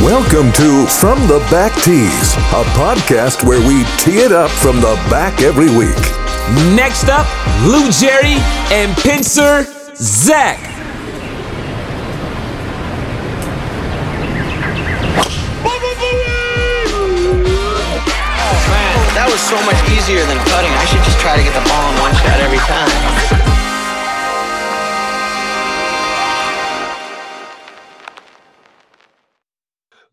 Welcome to From the Back Tees, a podcast where we tee it up from the back every week. Next up, Lou Jerry and Pencer Zach. Man, that was so much easier than putting. I should just try to get the ball in one shot every time.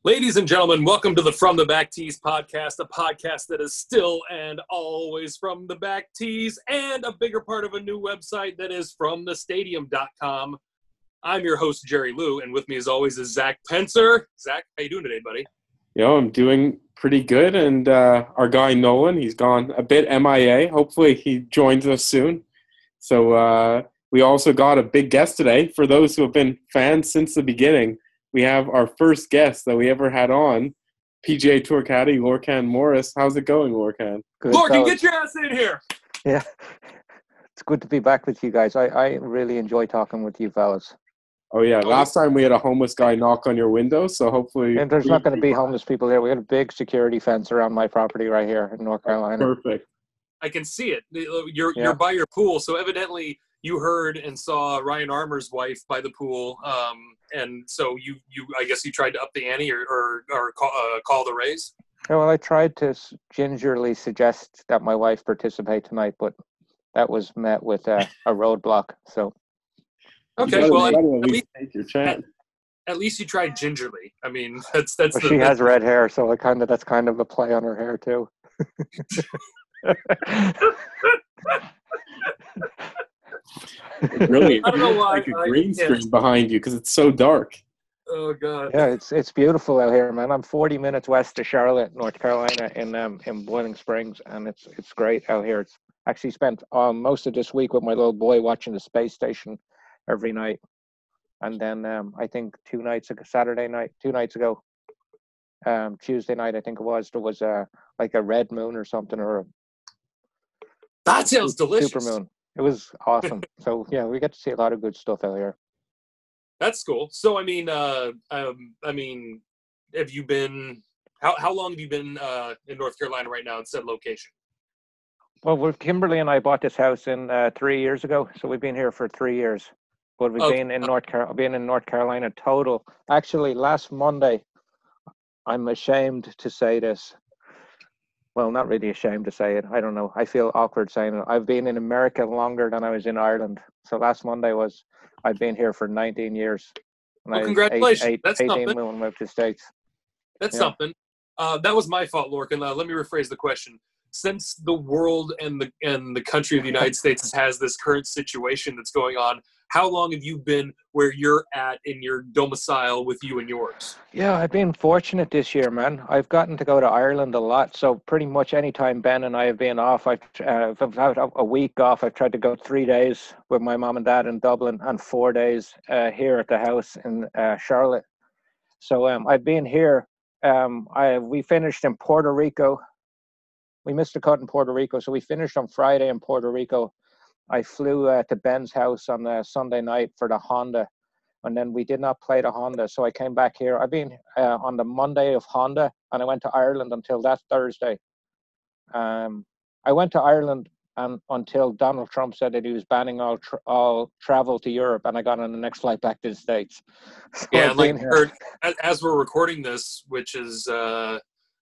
Ladies and gentlemen, welcome to the From the Back Tees podcast, a podcast that is still and always from the back tees and a bigger part of a new website that is fromthestadium.com. I'm your host, Jerry Lou, and with me as always is Zach Pencer. Zach, how you doing today, buddy? know, I'm doing pretty good. And uh, our guy Nolan, he's gone a bit MIA. Hopefully, he joins us soon. So uh, we also got a big guest today. For those who have been fans since the beginning, we have our first guest that we ever had on, PGA Tour caddy Lorcan Morris. How's it going, Lorcan? Good, Lorcan, get your ass in here. Yeah, it's good to be back with you guys. I, I really enjoy talking with you fellas. Oh yeah, last time we had a homeless guy knock on your window, so hopefully And there's not going to be homeless people here. We got a big security fence around my property right here in North Carolina. perfect. I can see it. You're Yeah. you're by your pool, so evidently you heard and saw Ryan Armour's wife by the pool, um, and so you you I guess you tried to up the ante or or, or call, uh, call the raise. Yeah, well, I tried to gingerly suggest that my wife participate tonight, but that was met with a, a roadblock. So Okay, gotta- well at, at at least least take your chance. at least you tried gingerly. I mean, that's that's but the, she that's has red hair, so I kind of that's kind of a play on her hair too. Brilliant. I don't know why like a I green can't- screen behind you because it's so dark. Oh god. Yeah, it's it's beautiful out here, man. I'm 40 minutes west of Charlotte, North Carolina, in um in Boiling Springs, and it's it's great out here. It's actually spent um most of this week with my little boy watching the space station every night, and then um I think two nights ago, Saturday night, two nights ago, um Tuesday night I think it was, there was a like a red moon or something or a That sounds delicious. super moon. It was awesome. so yeah, we got to see a lot of good stuff out here. That's cool. So I mean, uh, um, I mean, have you been? How how long have you been uh, in North Carolina right now? At said location. Well, we Kimberly and I bought this house in uh, three years ago, so we've been here for three years. But we've Okay. been in North Car- been in North Carolina total. Actually, last Monday, I'm ashamed to say this. Well, not really ashamed to say it. I don't know. I feel awkward saying it. I've been in America longer than I was in Ireland. So last Monday was I've been here for 19 years. And Well, was eight- congratulations. eight- That's 18 something. when we moved to the States. That's Yeah. something. Uh, that was my fault, Lorcan. Uh, let me rephrase the question. Since the world and the and the country of the United States has this current situation that's going on, how long have you been where you're at in your domicile with you and yours? Yeah, I've been fortunate this year, man. I've gotten to go to Ireland a lot. So pretty much anytime Ben and I have been off, I've, uh, I've had a- a week off. I've tried to go three days with my mom and dad in Dublin and four days uh, here at the house in uh, Charlotte. So um, I've been here. Um, I we finished in Puerto Rico. We missed a cut in Puerto Rico, so we finished on Friday in Puerto Rico. I flew uh, to Ben's house on uh, Sunday night for the Honda and then we did not play the Honda. So I came back here. I've been uh, on the Monday of Honda, and I went to Ireland until that Thursday. Um, I went to Ireland and until Donald Trump said that he was banning all tr all travel to Europe, and I got on the next flight back to the States. So Yeah, like or, as, as we're recording this, which is uh,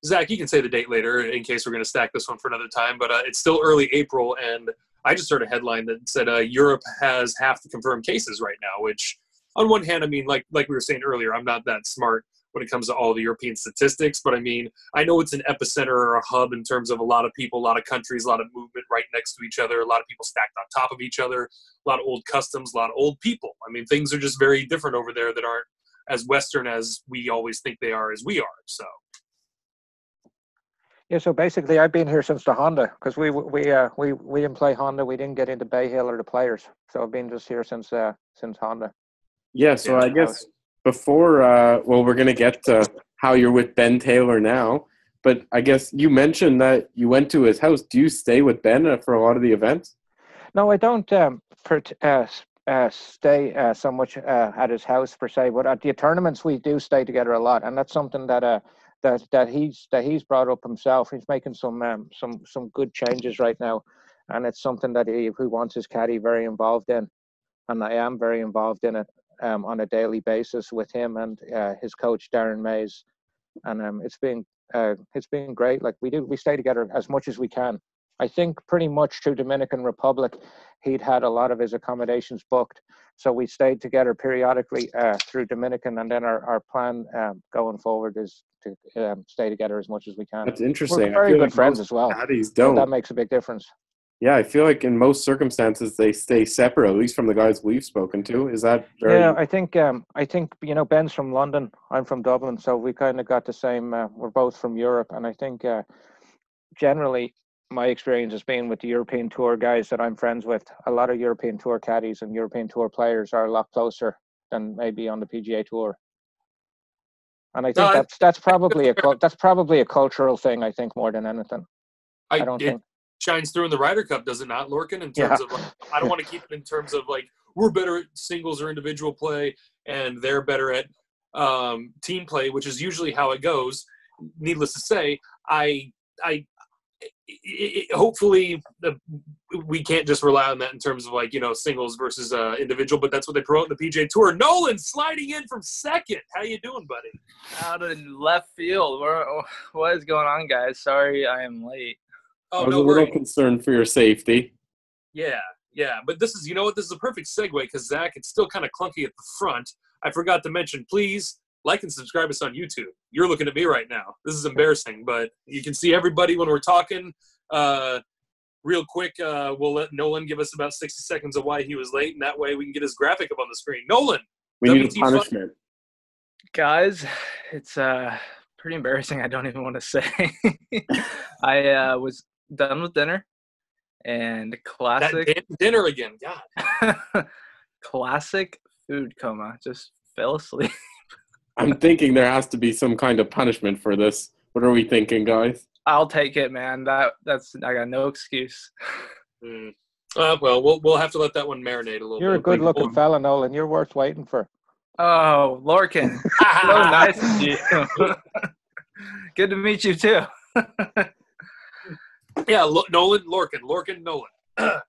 Zach, you can say the date later in case we're going to stack this one for another time. But uh, it's still early April, and I just heard a headline that said uh, Europe has half the confirmed cases right now. Which, on one hand, I mean, like like we were saying earlier, I'm not that smart when it comes to all the European statistics, but I mean, I know it's an epicenter or a hub in terms of a lot of people, a lot of countries, a lot of movement right next to each other, a lot of people stacked on top of each other, a lot of old customs, a lot of old people. I mean, things are just very different over there that aren't as Western as we always think they are as we are. So Yeah, so basically, I've been here since the Honda because we we uh, we we didn't play Honda. We didn't get into Bay Hill or the players, so I've been just here since uh, since Honda. Yeah, so Yeah. I guess before, uh, well, we're gonna get to how you're with Ben Taylor now, but I guess you mentioned that you went to his house. Do you stay with Ben uh, for a lot of the events? No, I don't um, part- uh, uh, stay uh, so much uh, at his house per se, but at the tournaments we do stay together a lot, and that's something that uh, that that he's that he's brought up himself. He's making some um, some some good changes right now, and it's something that he, he wants his caddy very involved in, and I am very involved in it um, on a daily basis with him and uh, his coach Darren Mays, and um, it's been uh, it's been great. Like we do, we stay together as much as we can. I think pretty much through Dominican Republic, he'd had a lot of his accommodations booked, so we stayed together periodically uh, through Dominican, and then our, our plan um, going forward is to um, stay together as much as we can. That's interesting. We're very good like friends as well. Don't. that makes a big difference. Yeah, I feel like in most circumstances they stay separate, at least from the guys we've spoken to. Is that very Yeah, I think um, I think you know Ben's from London. I'm from Dublin, so we kind of got the same. Uh, we're both from Europe, and I think uh, generally my experience has been with the European Tour guys that I'm friends with. A lot of European Tour caddies and European Tour players are a lot closer than maybe on the PGA Tour. And I think No, that's that's probably a that's probably a cultural thing. I think more than anything. I, I don't it think. shines through in the Ryder Cup, does it not, Lorcan? In Yeah. terms of, like, I don't want to keep it in terms of like we're better at singles or individual play, and they're better at um, team play, which is usually how it goes. Needless to say, I, I, i i hopefully the, we can't just rely on that in terms of like you know singles versus uh, individual, but that's what they promote in the PJ Tour. Nolan sliding in from second. How you doing, buddy? out of left field. Where, what is going on, guys? Sorry, I am late. I Oh was no a little worries. concerned for your safety. Yeah, yeah, but this is you know what this is a perfect segue because Zach, it's still kind of clunky at the front. I forgot to mention, please like and subscribe us on YouTube. You're looking at me right now. This is embarrassing, but you can see everybody when we're talking. Uh, real quick, uh, we'll let Nolan give us about 60 seconds of why he was late, and that way we can get his graphic up on the screen. Nolan, We need a WT fun- punishment. Guys, it's uh pretty embarrassing. I don't even want to say. I uh, was done with dinner, and that classic, damn dinner again. God, classic food coma. Just fell asleep. I'm thinking there has to be some kind of punishment for this. What are we thinking, guys? I'll take it, man. That that's I got no excuse. Hmm. Uh, well, we'll we'll have to let that one marinate a little You're a good looking We'll- fella, Nolan. You're worth waiting for. Oh, Lorcan, so nice of you. Good to meet you too. Yeah, Lo- Nolan, Lorcan, Lorcan, Nolan.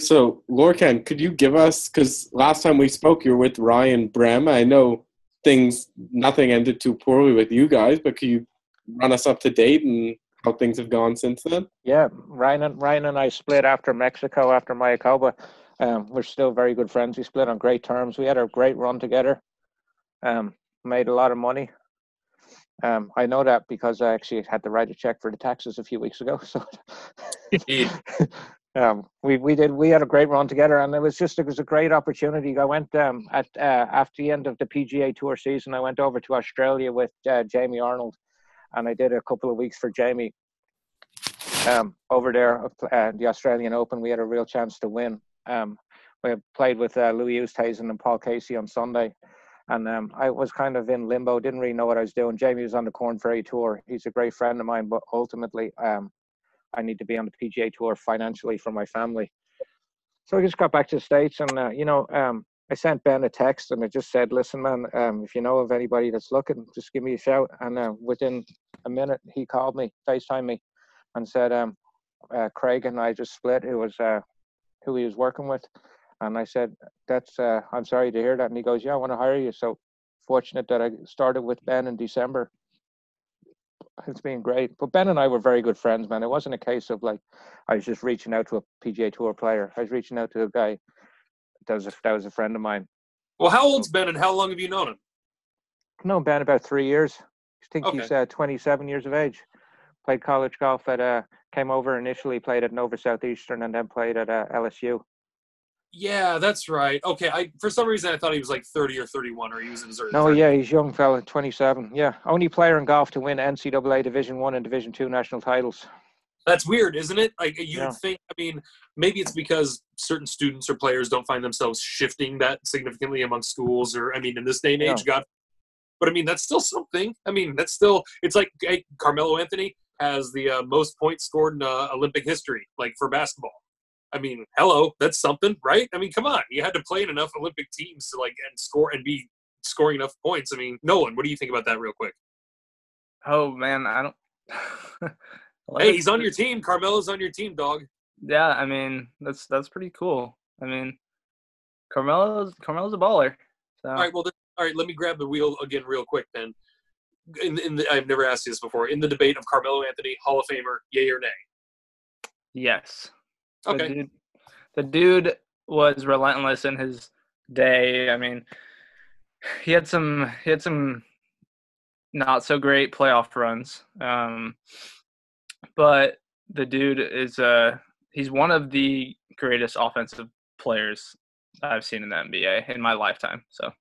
So, Lorcan, could you give us, because last time we spoke, you were with Ryan Brehm. I know things, nothing ended too poorly with you guys, but could you run us up to date and how things have gone since then? Yeah, Ryan and Ryan and I split after Mexico after Mayakoba. Um, we're still very good friends. We split on great terms. We had a great run together. Um, made a lot of money. Um, I know that because I actually had to write a check for the taxes a few weeks ago. So Indeed. um, we we did we had a great run together, and it was just it was a great opportunity. I went um, at uh, after the end of the PGA Tour season. I went over to Australia with uh, Jamie Arnold, and I did a couple of weeks for Jamie um, over there uh, the Australian Open. We had a real chance to win. Um, we played with uh, Louis Oosthuizen and Paul Casey on Sunday, and um, I was kind of in limbo. Didn't really know what I was doing. Jamie was on the Corn Ferry Tour. He's a great friend of mine, but ultimately, um, I need to be on the PGA Tour financially for my family. So I just got back to the states, and uh, you know, um, I sent Ben a text, and I just said, "Listen, man, um, if you know of anybody that's looking, just give me a shout." And uh, within a minute, he called me, FaceTime me, and said, um, uh, "Craig and I just split. It was uh, who he was working with." And I said, "That's uh, I'm sorry to hear that." And he goes, "Yeah, I want to hire you." So fortunate that I started with Ben in December. It's been great. But Ben and I were very good friends, man. It wasn't a case of like I was just reaching out to a PGA Tour player. I was reaching out to a guy that was a, that was a friend of mine. Well, how old's Ben and how long have you known him? I've known Ben about three years. I think he's uh, 27 years of age. Played college golf at uh, came over initially played at Nova Southeastern and then played at uh, LSU. Yeah, that's right. Okay, I for some reason I thought he was like 30 or 31, or he was in his early. No, 30s. yeah, he's young fella, 27. Yeah, only player in golf to win NCAA Division One and Division Two national titles. That's weird, isn't it? Like you'd Yeah. think. I mean, maybe it's because certain students or players don't find themselves shifting that significantly among schools, or I mean, in this day and age, God. But I mean, that's still something. I mean, that's still. It's like hey, Carmelo Anthony has the uh, most points scored in uh, Olympic history, like for basketball. I mean, hello, that's something, right? I mean, come on, you had to play in enough Olympic teams to like and score and be scoring enough points. I mean, Nolan, what do you think about that, real quick? Oh man, I don't. Hey, he's on your team. Carmelo's on your team, dog. Yeah, I mean that's that's pretty cool. I mean, Carmelo's Carmelo's a baller. So All right, well, then, all right. Let me grab the wheel again, real quick. Then, in, in the, I've never asked you this before. In the debate of Carmelo Anthony, Hall of Famer, yay or nay? yes, the dude, the dude was relentless in his day. I mean, he had some he had some not so great playoff runs. Um, but the dude is uh he's one of the greatest offensive players I've seen in the NBA in my lifetime. So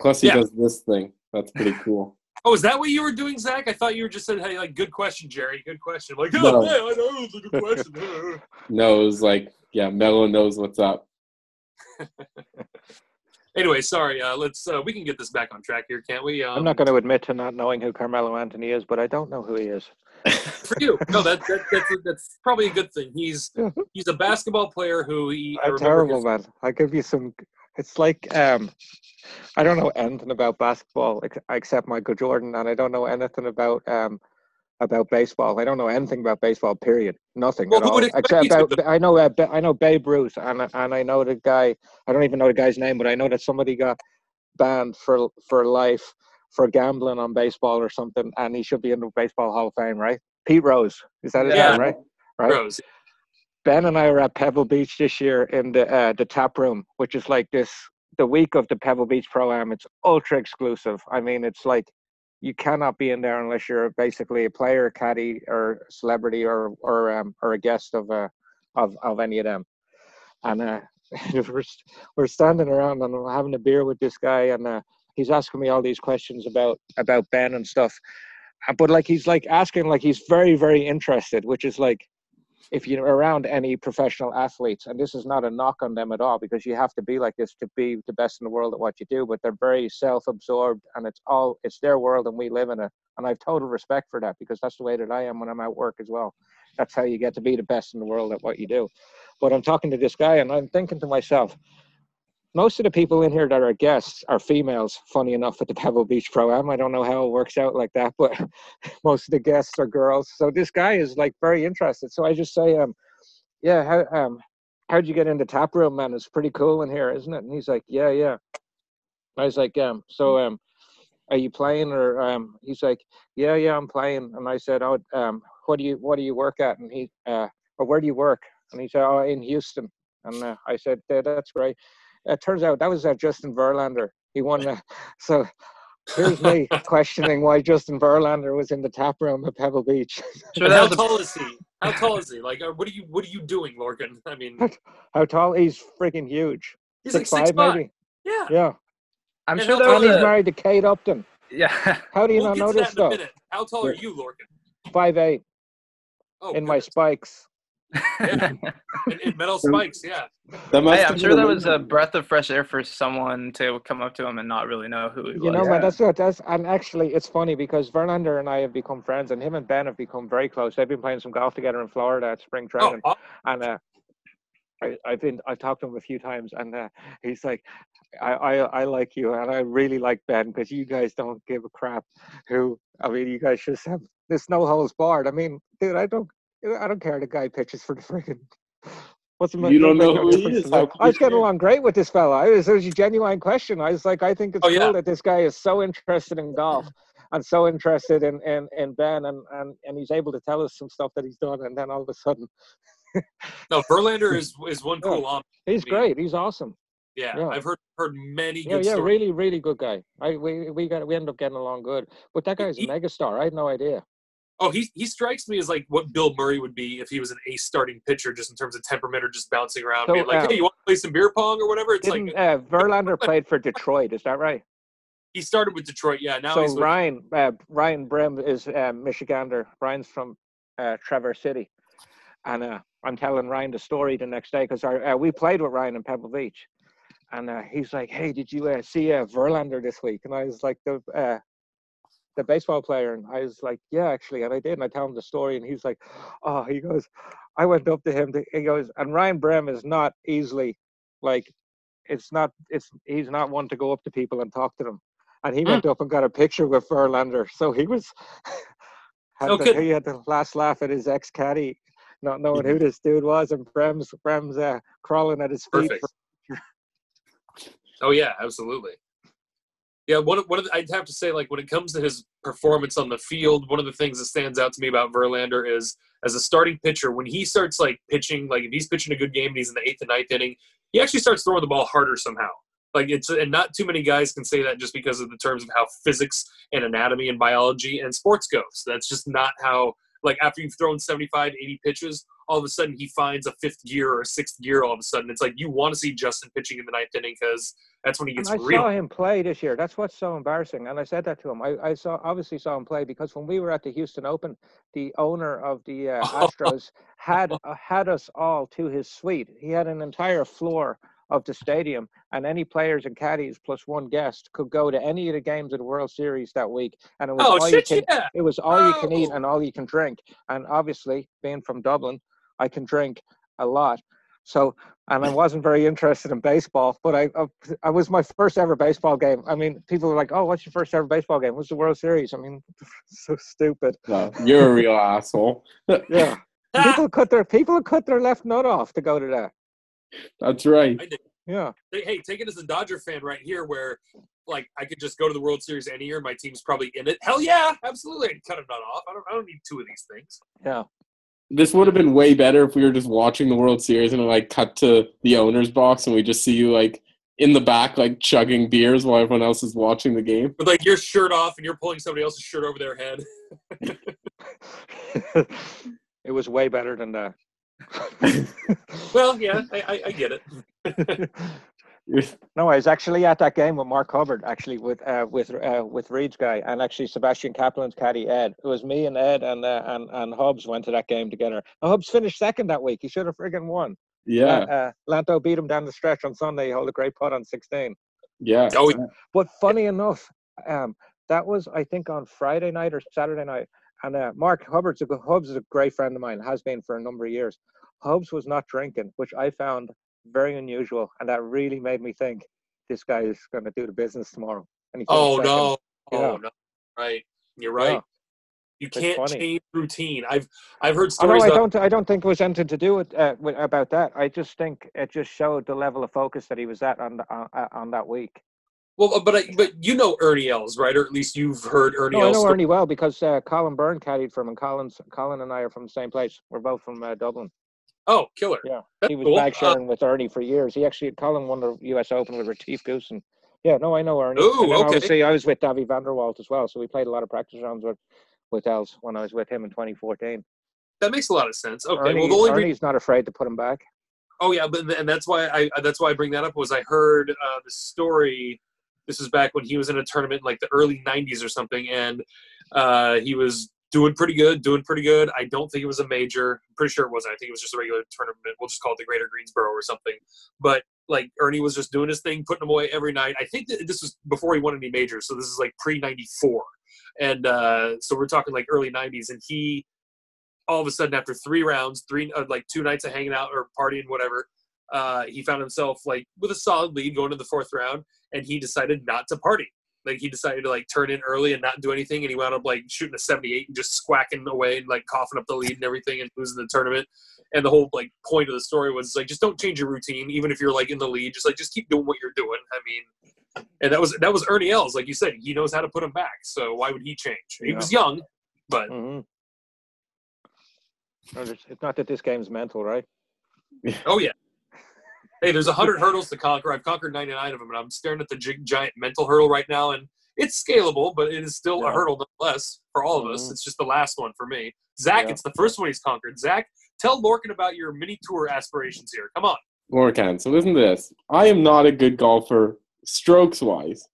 Plus, he Yeah. does this thing. That's pretty cool. Oh, is that what you were doing, Zach? I thought you were just saying, "Hey, like, good question, Jerry. Good question." Like, oh, No. yeah, I know it was a good question. No, it was like, yeah, Melo knows what's up. anyway, sorry. Uh, let's. Uh, we can get this back on track here, can't we? Um, I'm not going to admit to not knowing who Carmelo Anthony is, but I don't know who he is. for you. No, that, that that's that's probably a good thing. He's he's a basketball player who he. I I'm remember terrible, his- man. I give you some. It's like um, I don't know anything about basketball ex- except Michael Jordan, and I don't know anything about um about baseball. I don't know anything about baseball. Period. Nothing Well, at all. Except about I know uh, I know Babe Ruth, and and I know the guy. I don't even know the guy's name, but I know that somebody got banned for for life for gambling on baseball or something, and he should be in the Baseball Hall of Fame, right? Pete Rose, is that his Yeah. name, right? Right. Rose. Ben and I were at Pebble Beach this year in the uh, the tap room, which is like this the week of the Pebble Beach Pro Am. It's ultra exclusive. I mean, it's like you cannot be in there unless you're basically a player, caddy, or celebrity, or or um, or a guest of uh, of of any of them. And uh, we're we're standing around and we're having a beer with this guy, and uh, he's asking me all these questions about about Ben and stuff. But like he's like asking like he's very very interested, which is like if you're around any professional athletes, and this is not a knock on them at all, because you have to be like this to be the best in the world at what you do, but they're very self-absorbed and it's all it's their world and we live in it. And I've total respect for that because that's the way that I am when I'm at work as well. That's how you get to be the best in the world at what you do. But I'm talking to this guy and I'm thinking to myself, most of the people in here that are guests are females, funny enough, at the Pebble Beach Pro Am. I don't know how it works out like that, but most of the guests are girls. So this guy is like very interested. So I just say, um, yeah, how um how'd you get into tap room, man? It's pretty cool in here, isn't it? And he's like, Yeah, yeah. I was like, um, so um are you playing or um he's like, Yeah, yeah, I'm playing. And I said, Oh, um, what do you what do you work at? And he uh or where do you work? And he said, Oh, in Houston. And uh, I said, yeah, that's great. It turns out that was uh, Justin Verlander. He won. Uh, so here's me questioning why Justin Verlander was in the tap room at Pebble Beach. sure how tall is he? How tall is he? Like, uh, what are you what are you doing, Lorcan? I mean, How tall? He's freaking huge. he's six like six five, maybe. Yeah. Yeah. I'm and sure how there tall And was he's a, married to Kate Upton. yeah. How do you we'll not get know this that in a stuff? minute. How tall are you, Lorcan? Five eight Oh, in my spikes. Yeah. in, in metal spikes. Yeah. That must hey, I'm sure that was a breath of fresh air for someone to come up to him and not really know who he You was. know, man, Yeah. that's what that's and actually it's funny because Verlander and I have become friends and him and Ben have become very close. They've been playing some golf together in Florida at spring Oh, training. oh, and uh, I, I've been I've talked to him a few times, and uh, he's like, I, I I like you, and I really like Ben because you guys don't give a crap. Who I mean, you guys just have this no holds barred. I mean, dude, I don't I don't care. The guy pitches for the friggin' What's the You don't know who he is. I was getting along great with this fella. I was, it was a genuine question. I was like, I think it's Oh, cool yeah. that this guy is so interested in golf and so interested in, in, in Ben and, and, and he's able to tell us some stuff that he's done and then all of a sudden no, Verlander is is one Yeah. cool on. he's great. He's awesome. Yeah, Yeah. I've heard heard many Yeah, good yeah, stories. really, really good guy. I we we got we ended up getting along good. But that guy's a He- megastar. I had no idea. Oh, he he strikes me as like what Bill Murray would be if he was an ace starting pitcher, just in terms of temperament or just bouncing around, So, being like, "Hey, you want to play some beer pong or whatever?" It's like uh, Verlander played for Detroit? Is that right? he started with Detroit. Yeah, now so Ryan uh, Ryan Brehm is uh, Michigander. Ryan's from uh, Traverse City, and uh, I'm telling Ryan the story the next day because uh, we played with Ryan in Pebble Beach, and uh, he's like, "Hey, did you uh, see uh, Verlander this week?" And I was like, "The uh, the baseball player," and I was like, "Yeah, actually," and I did, and I tell him the story, and he's like, "Oh," he goes, I went up to him. To, he goes, and Ryan Brehm is not easily like, it's not, it's he's not one to go up to people and talk to them. And he went up and got a picture with Verlander. So he was, had Oh, the, he had the last laugh at his ex caddy, not knowing who this dude was, and Brehm's Brehm's uh, crawling at his feet. Perfect. Oh yeah, absolutely. Yeah, one of, one of the, I'd have to say, like when it comes to his performance on the field, one of the things that stands out to me about Verlander is as a starting pitcher, when he starts like pitching, like if he's pitching a good game and he's in the eighth and ninth inning, he actually starts throwing the ball harder somehow. Like it's and not too many guys can say that just because of the terms of how physics and anatomy and biology and sports goes. That's just not how like after you've thrown 75, 80 pitches, all of a sudden he finds a fifth gear or a sixth gear all of a sudden. It's like you want to see Justin pitching in the ninth inning because that's when he And gets I real. saw him play this year. That's what's so embarrassing. And I said that to him. I, I saw obviously saw him play because when we were at the Houston Open, the owner of the uh, Astros had uh, had us all to his suite. He had an entire floor of the stadium, and any players and caddies plus one guest could go to any of the games of the World Series that week. And it was Oh all you can, yeah. it was all you can eat Oh. and all you can drink. And obviously, being from Dublin, I can drink a lot. So, and I wasn't very interested in baseball, but I, I, I was my first ever baseball game. I mean, people are like, "Oh, what's your first ever baseball game?" What's the World Series? I mean, so stupid. No, you're a real asshole. Yeah, people cut their people cut their left nut off to go to that. That's right. Yeah, Hey, hey, take it as a Dodger fan right here, where like I could just go to the World Series any year. My team's probably in it. Hell yeah, absolutely. I'd cut a nut off. I don't. I don't need two of these things. yeah. This would have been way better if we were just watching the World Series and like cut to the owner's box and we just see you like in the back like chugging beers while everyone else is watching the game. With like your shirt off and you're pulling somebody else's shirt over their head. it was way better than that. Well, yeah, I, I, I get it. No, I was actually at that game with Mark Hubbard, actually with uh, with uh, with Reed's guy, and actually Sebastian Cappelen's caddy Ed. It was me and Ed and uh, and and Hubbs went to that game together. And Hubbs finished second that week. He should have friggin' won. Yeah, Uh, Lanto beat him down the stretch on Sunday. He held a great putt on 16. yeah. Oh, yeah. But funny enough, um, that was I think on Friday night or Saturday night. And uh, Mark Hubbard's a good, Hubbs is a great friend of mine, has been for a number of years. Hubbs was not drinking, which I found very unusual, and that really made me think this guy is going to do the business tomorrow. And he finished Oh no. Oh no. Right. You're right. You can't change routine. I've I've heard Oh, no, stories I don't. I don't think it was anything to do with, uh, with about that. I just think it just showed the level of focus that he was at on the, on, on that week. Well, but I, but you know Ernie Els, right? Or at least you've heard Ernie No, I Els. know. Ernie well because uh, Colin Byrne caddied for him. And Colin's, Colin and I are from the same place. We're both from uh, Dublin. Oh, killer. Yeah, That's he was cool. bag Uh, sharing with Ernie for years. He actually Colin won the U.S. Open with Retief Goosen, and yeah, no, I know Ernie. Ooh, okay. Obviously, I was with Dawie van der Walt as well, so we played a lot of practice rounds with with Els when I was with him in 2014. that makes a lot of sense. Okay. Ernie, well, the only Ernie's not afraid to put him back. Oh yeah, but and that's why I that's why I bring that up was I heard uh, the story. This is back when he was in a tournament like the early '90s or something, and uh, he was doing pretty good, doing pretty good. I don't think it was a major. I'm pretty sure it wasn't. I think it was just a regular tournament. We'll just call it the Greater Greensboro or something. But like Ernie was just doing his thing, putting them away every night. I think that this was before he won any majors, so this is like pre '94, and uh, so we're talking like early '90s, and he all of a sudden after three rounds, three uh, like two nights of hanging out or partying, whatever, uh, he found himself like with a solid lead going to the fourth round, and he decided not to party. Like he decided to like turn in early and not do anything, and he wound up like shooting a 78 and just squacking away and like coughing up the lead and everything and losing the tournament. And the whole like point of the story was like just don't change your routine, even if you're like in the lead. Just like just keep doing what you're doing. I mean, and that was that was Ernie Els, like you said, he knows how to put him back. So why would he change? He Yeah. was young, but mm-hmm. It's not that this game's mental, right? Oh yeah. Hey, there's a hundred hurdles to conquer. I've conquered 99 of them, and I'm staring at the gi- giant mental hurdle right now, and it's scalable, but it is still a hurdle nonetheless for all of us. Mhm. It's just the last one for me. Zach, Yeah. it's the first one he's conquered. Zach, tell Lorcan about your mini tour aspirations here. Come on. Lorcan, so listen to this. I am not a good golfer strokes wise.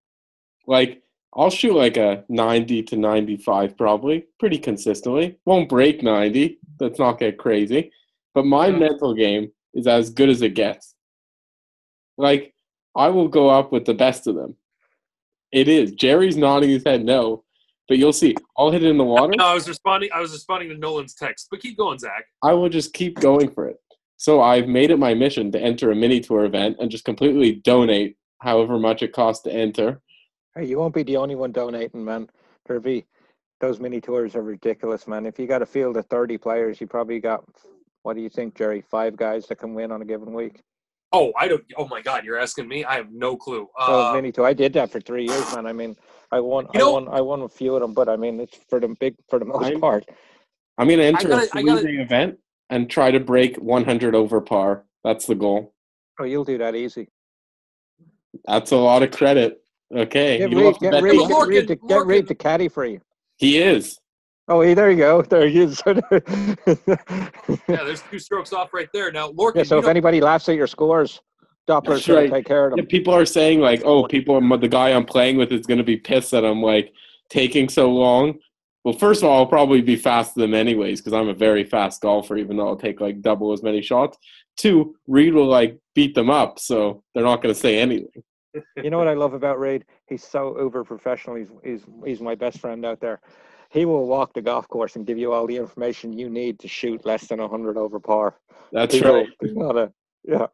Like, I'll shoot like a 90 to 95 probably, pretty consistently. Won't break 90. Let's not get crazy. But my mental game is as good as it gets. Like, I will go up with the best of them. It is. Jerry's nodding his head no. but you'll see. I'll hit it in the water. No, I was responding. I was responding to Nolan's text, but keep going, Zach. I will just keep going for it. So I've made it my mission to enter a mini tour event and just completely donate however much it costs to enter. Hey, you won't be the only one donating, man. There'll be those mini tours are ridiculous, man. If you got a field of thirty players, you probably got what do you think, Jerry? Five guys that can win on a given week. Oh, I don't. Oh my God, you're asking me. I have no clue. So Uh, mini tour. I did that for three years, man. I mean, I won, You I know- won, I won a few of them, but I mean, it's for the big, for the most I'm- part. I'm going to enter gotta- a I gotta- three-day event and try to break 100 over par. That's the goal. Oh, you'll do that easy. That's a lot of credit. Okay. Get you'll Reed, have to get bet Reed, get Reed, to, get Reed to caddy for you. He is. Oh, hey, there you go. There he is. yeah, there's two strokes off right there. Now, Lorcan, yeah, so if know- anybody laughs at your scores, Doppler's That's going to take care of Yeah, them. people are saying like, "Oh, people, the guy I'm playing with is going to be pissed that I'm like taking so long." Well, first of all, I'll probably be faster than them anyways because I'm a very fast golfer, even though I'll take like double as many shots. Two, Reed will like beat them up, so they're not going to say anything. You know what I love about Reid? He's so uber professional. He's, he's, he's my best friend out there. He will walk the golf course and give you all the information you need to shoot less than 100 over par. That's He right. he's not a, yeah.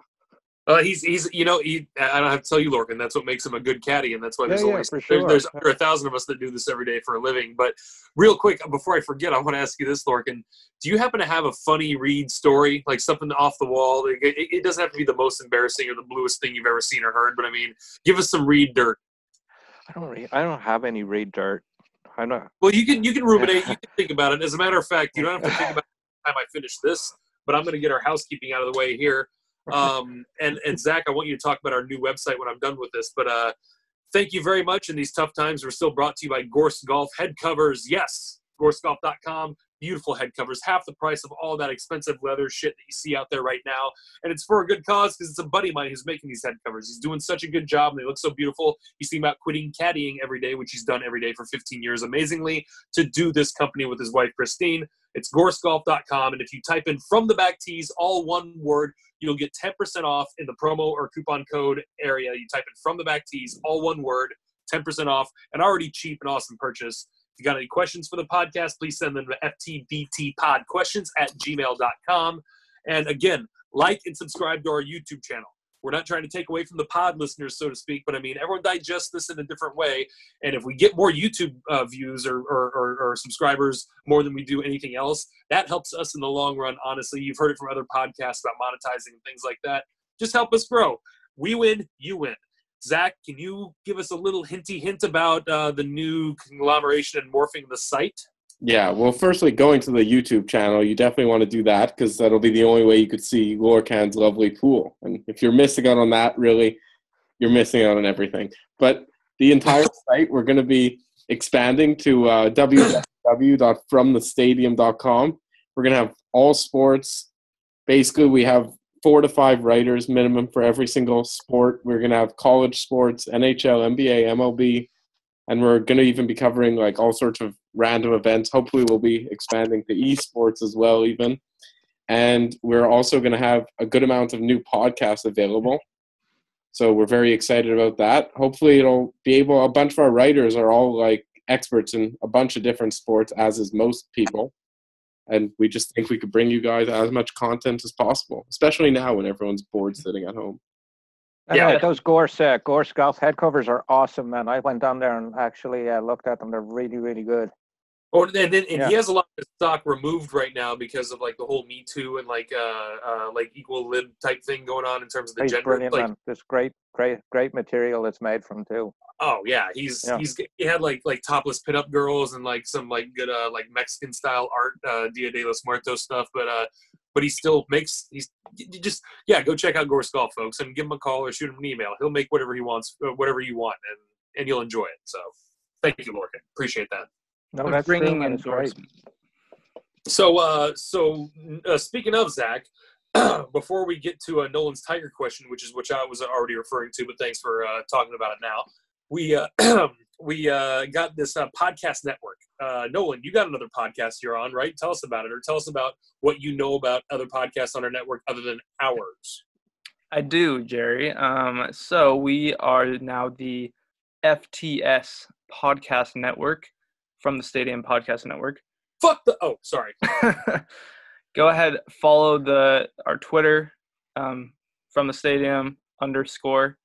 Uh, he's he's you know he I don't have to tell you, Lorcan. That's what makes him a good caddy, and that's why Yeah, there's yeah, only for there- there's under a thousand of us that do this every day for a living. But real quick, before I forget, I want to ask you this, Lorcan. Do you happen to have a funny read story, like something off the wall? It, it doesn't have to be the most embarrassing or the bluest thing you've ever seen or heard, but I mean, give us some read dirt. I don't re- I don't have any Reid dirt. I'm not. Well, you can you can ruminate, you can think about it. As a matter of fact, you don't have to think about it by the time I finish this. But I'm going to get our housekeeping out of the way here. Um, and and Zach, I want you to talk about our new website when I'm done with this. But uh, thank you very much. In these tough times, we're still brought to you by Gorse Golf head covers. Yes, GorseGolf.com. Beautiful head covers, half the price of all that expensive leather shit that you see out there right now. And it's for a good cause because it's a buddy of mine who's making these head covers. He's doing such a good job and they look so beautiful. He's thinking about quitting caddying every day, which he's done every day for 15 years amazingly, to do this company with his wife, Christine. It's gorsegolf.com. And if you type in from the back tees, all one word, you'll get 10% off in the promo or coupon code area. You type in from the back tees, all one word, 10% off, an already cheap and awesome purchase. You got any questions for the podcast, please send them to ftbtpodquestions at gmail.com. And again, like and subscribe to our YouTube channel. We're not trying to take away from the pod listeners, so to speak, but I mean, everyone digests this in a different way. And if we get more YouTube uh, views or, or, or, or subscribers more than we do anything else, that helps us in the long run, honestly. You've heard it from other podcasts about monetizing and things like that. Just help us grow. We win, you win. Zach, can you give us a little hinty hint about uh, the new conglomeration and morphing the site? Yeah, well, firstly, going to the YouTube channel, you definitely want to do that because that'll be the only way you could see Lorcan's lovely pool. And if you're missing out on that, really, you're missing out on everything. But the entire site, we're going to be expanding to uh, www.fromthestadium.com. We're going to have all sports. Basically, we have four to five writers minimum for every single sport. We're going to have college sports, NHL, NBA, MLB, and we're going to even be covering like all sorts of random events. Hopefully, we'll be expanding to esports as well, even. And we're also going to have a good amount of new podcasts available. So we're very excited about that. Hopefully, it'll be able. A bunch of our writers are all like experts in a bunch of different sports, as is most people. And we just think we could bring you guys as much content as possible, especially now when everyone's bored sitting at home. And, Yeah. uh, those Gorse, uh, Gorse golf head covers are awesome, man. I went down there and actually uh, looked at them. They're really, really good. Oh, and then and Yeah. he has a lot of stock removed right now because of like the whole Me Too and like uh, uh like equal lib type thing going on in terms of the He's gender. brilliant, like, man. This great, great, great material that's made from too. oh yeah, he's Yeah. he's he had like like topless pit up girls and like some like good uh like Mexican style art uh Dia de los Muertos stuff, but uh but he still makes he's just yeah go check out Gorse Golf folks and give him a call or shoot him an email. He'll make whatever he wants, uh, whatever you want, and and you'll enjoy it. So thank you, Lorcan. Appreciate that. No, that's bringing It's endorsement. So, uh, so uh, speaking of Zach, before we get to uh, Nolan's Tiger question, which is which I was already referring to, but thanks for uh, talking about it now. We uh, we uh, got this uh, podcast network. Uh, Nolan, you got another podcast you're on, right? Tell us about it, or tell us about what you know about other podcasts on our network other than ours. I do, Jerry. Um, so we are now the FTS Podcast Network from the Stadium Podcast Network. Fuck the. Oh, sorry. Go ahead, follow the our Twitter um, from the Stadium underscore.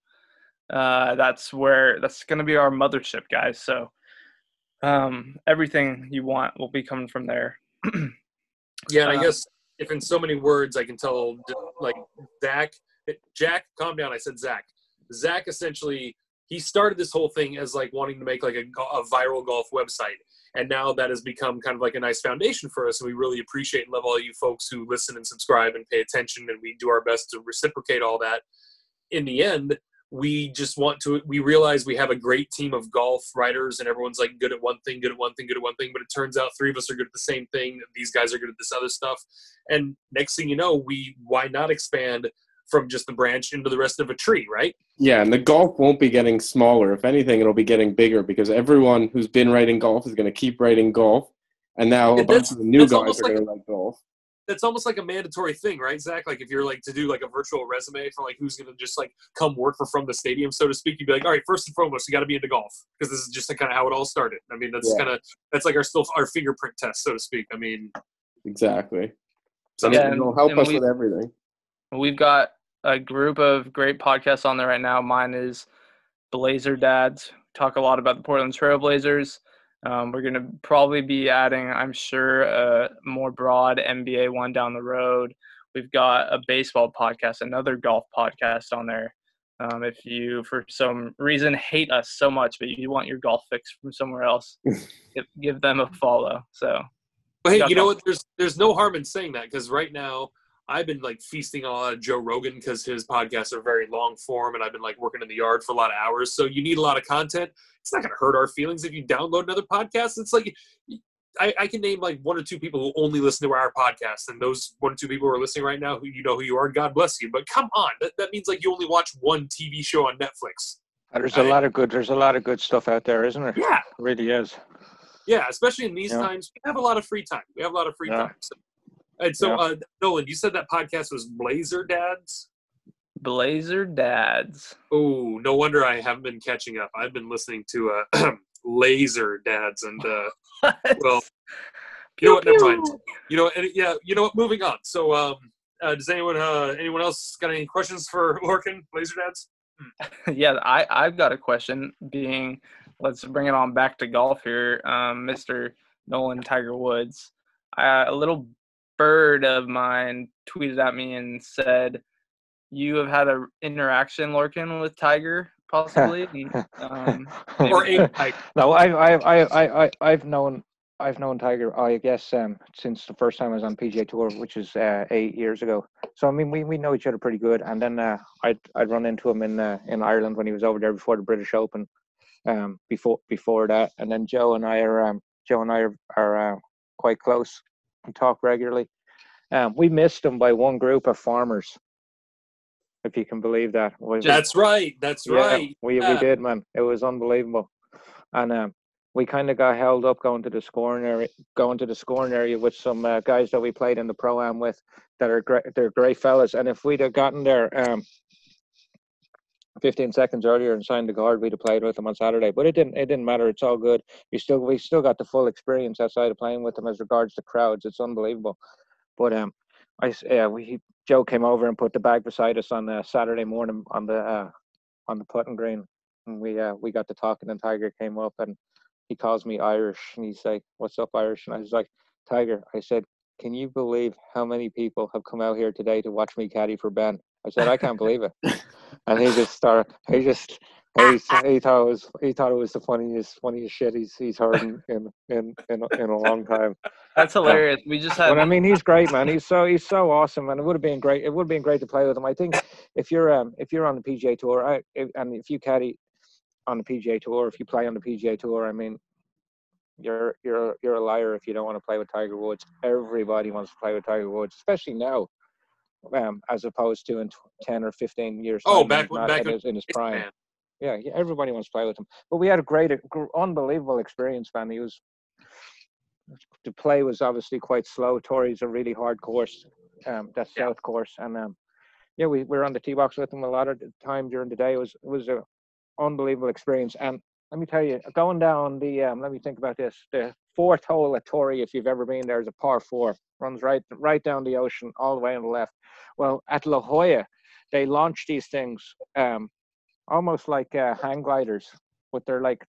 Uh, that's where that's going to be our mothership, guys. So um, everything you want will be coming from there. Yeah, and I Um, guess if in so many words I can tell, like Zach, Jack, calm down. I said Zach. Zach essentially he started this whole thing as like wanting to make like a, a viral golf website, and now that has become kind of like a nice foundation for us. And we really appreciate and love all you folks who listen and subscribe and pay attention, and we do our best to reciprocate all that. In the end, we just want to we realize we have a great team of golf writers and everyone's like good at one thing good at one thing good at one thing but it turns out three of us are good at the same thing these guys are good at this other stuff and next thing you know we why not expand from just the branch into the rest of a tree right Yeah, and the golf won't be getting smaller. If anything, it'll be getting bigger because everyone who's been writing golf is going to keep writing golf, and now a And bunch of the new that's guys almost are like- going to write golf. that's almost like a mandatory thing right zach like if you're like to do like a virtual resume for like who's going to just like come work for from the stadium so to speak you'd be like all right first and foremost you got to be into golf because this is just kind of how it all started i mean that's Yeah. kind of that's like our still our fingerprint test so to speak i mean Exactly. so Yeah, it'll help us we- with everything. We've got a group of great podcasts on there right now. Mine is Blazer Dads. Talk a lot about the Portland Trailblazers. Um, we're going to probably be adding, I'm sure, a more broad NBA one down the road. We've got a baseball podcast, another golf podcast on there. Um, if you, for some reason, hate us so much, but you want your golf fix from somewhere else, give, give them a follow. So, But hey, you know what? There's there's no harm in saying that because right now I've been like feasting on a lot of Joe Rogan because his podcasts are very long form, and I've been like working in the yard for a lot of hours. So you need a lot of content. It's not going to hurt our feelings if you download another podcast. It's like I, I can name like one or two people who only listen to our podcast, and those one or two people who are listening right now, who you know who you are, God bless you. But come on, that, that means like you only watch one TV show on Netflix. There's a I- lot of good. There's a lot of good stuff out there, isn't there? Yeah, It really is. Yeah, especially in these Yeah. times, we have a lot of free time. We have a lot of free Yeah. time. So, and so, Yeah. uh, Nolan, you said that podcast was Blazer Dads. Blazer Dads. Oh, no wonder I haven't been catching up. I've been listening to uh, Laser Dads, and uh, well, you know what? Never mind. You know, and, yeah, you know what? Moving on. So, um, uh, does anyone, uh, anyone else got any questions for Lorcan Laser Dads? yeah, I I've got a question. Being, let's bring it on back to golf here, um, Mr. Nolan Tiger Woods. Uh, a little bird of mine tweeted at me and said, "You have had an interaction, Lorcan, with Tiger, possibly." Um, Or a type? no, I, I, I, I, I've known, I've known Tiger. I guess um, since the first time I was on PGA Tour, which is uh, eight years ago. So I mean, we, we know each other pretty good. And then uh, I'd I'd run into him in uh, in Ireland when he was over there before the British Open. Um, before before that, and then Joe and I are um, Joe and I are, are uh, quite close and talk regularly. Um, we missed him by one group of farmers, if you can believe that. We- That's right. That's yeah, right. We Yeah. we did, man. It was unbelievable, and um, we kind of got held up going to the scoring area, going to the scoring area with some uh, guys that we played in the pro am with that are great. They're great fellas, and if we'd have gotten there um, 15 seconds earlier and signed the guard, we'd have played with them on Saturday. But it didn't. It didn't matter. It's all good. You still we still got the full experience outside of playing with them as regards to crowds. It's unbelievable. But um, I yeah we Joe came over and put the bag beside us on the Saturday morning on the uh, on the putting green, and we uh, we got to talking. And Tiger came up and he calls me Irish, and he's like, "What's up, Irish?" And I was like, "Tiger," I said, "Can you believe how many people have come out here today to watch me caddy for Ben?" I said, "I can't believe it," and he just started. He just. He, ah, ah. he thought it was he thought it was the funniest funniest shit he's he's heard in in in, in, a, in a long time. that's um, hilarious. We just had But I mean, he's great, man. He's so he's so awesome, and it would have been great. It would have been great to play with him. I think if you're um if you're on the PGA Tour, I if, and if you caddy on the PGA Tour, if you play on the PGA Tour, I mean, you're you're you're a liar if you don't want to play with Tiger Woods. Everybody wants to play with Tiger Woods, especially now, um, as opposed to in tw- ten or fifteen years. Oh, back back in his, in his prime. man. Yeah, yeah, everybody wants to play with him. But we had a great, gr- unbelievable experience, man. He was the play was obviously quite slow. Torrey's a really hard course, um, that Yeah. south course, and um, yeah, we were on the tee box with him a lot of the time during the day. It was it was a unbelievable experience, and let me tell you, going down the um, let me think about this. The fourth hole at Torrey, if you've ever been there, is a par four. Runs right right down the ocean, all the way on the left. Well, at La Jolla, they launch these things um, almost like uh, hang gliders, but they're like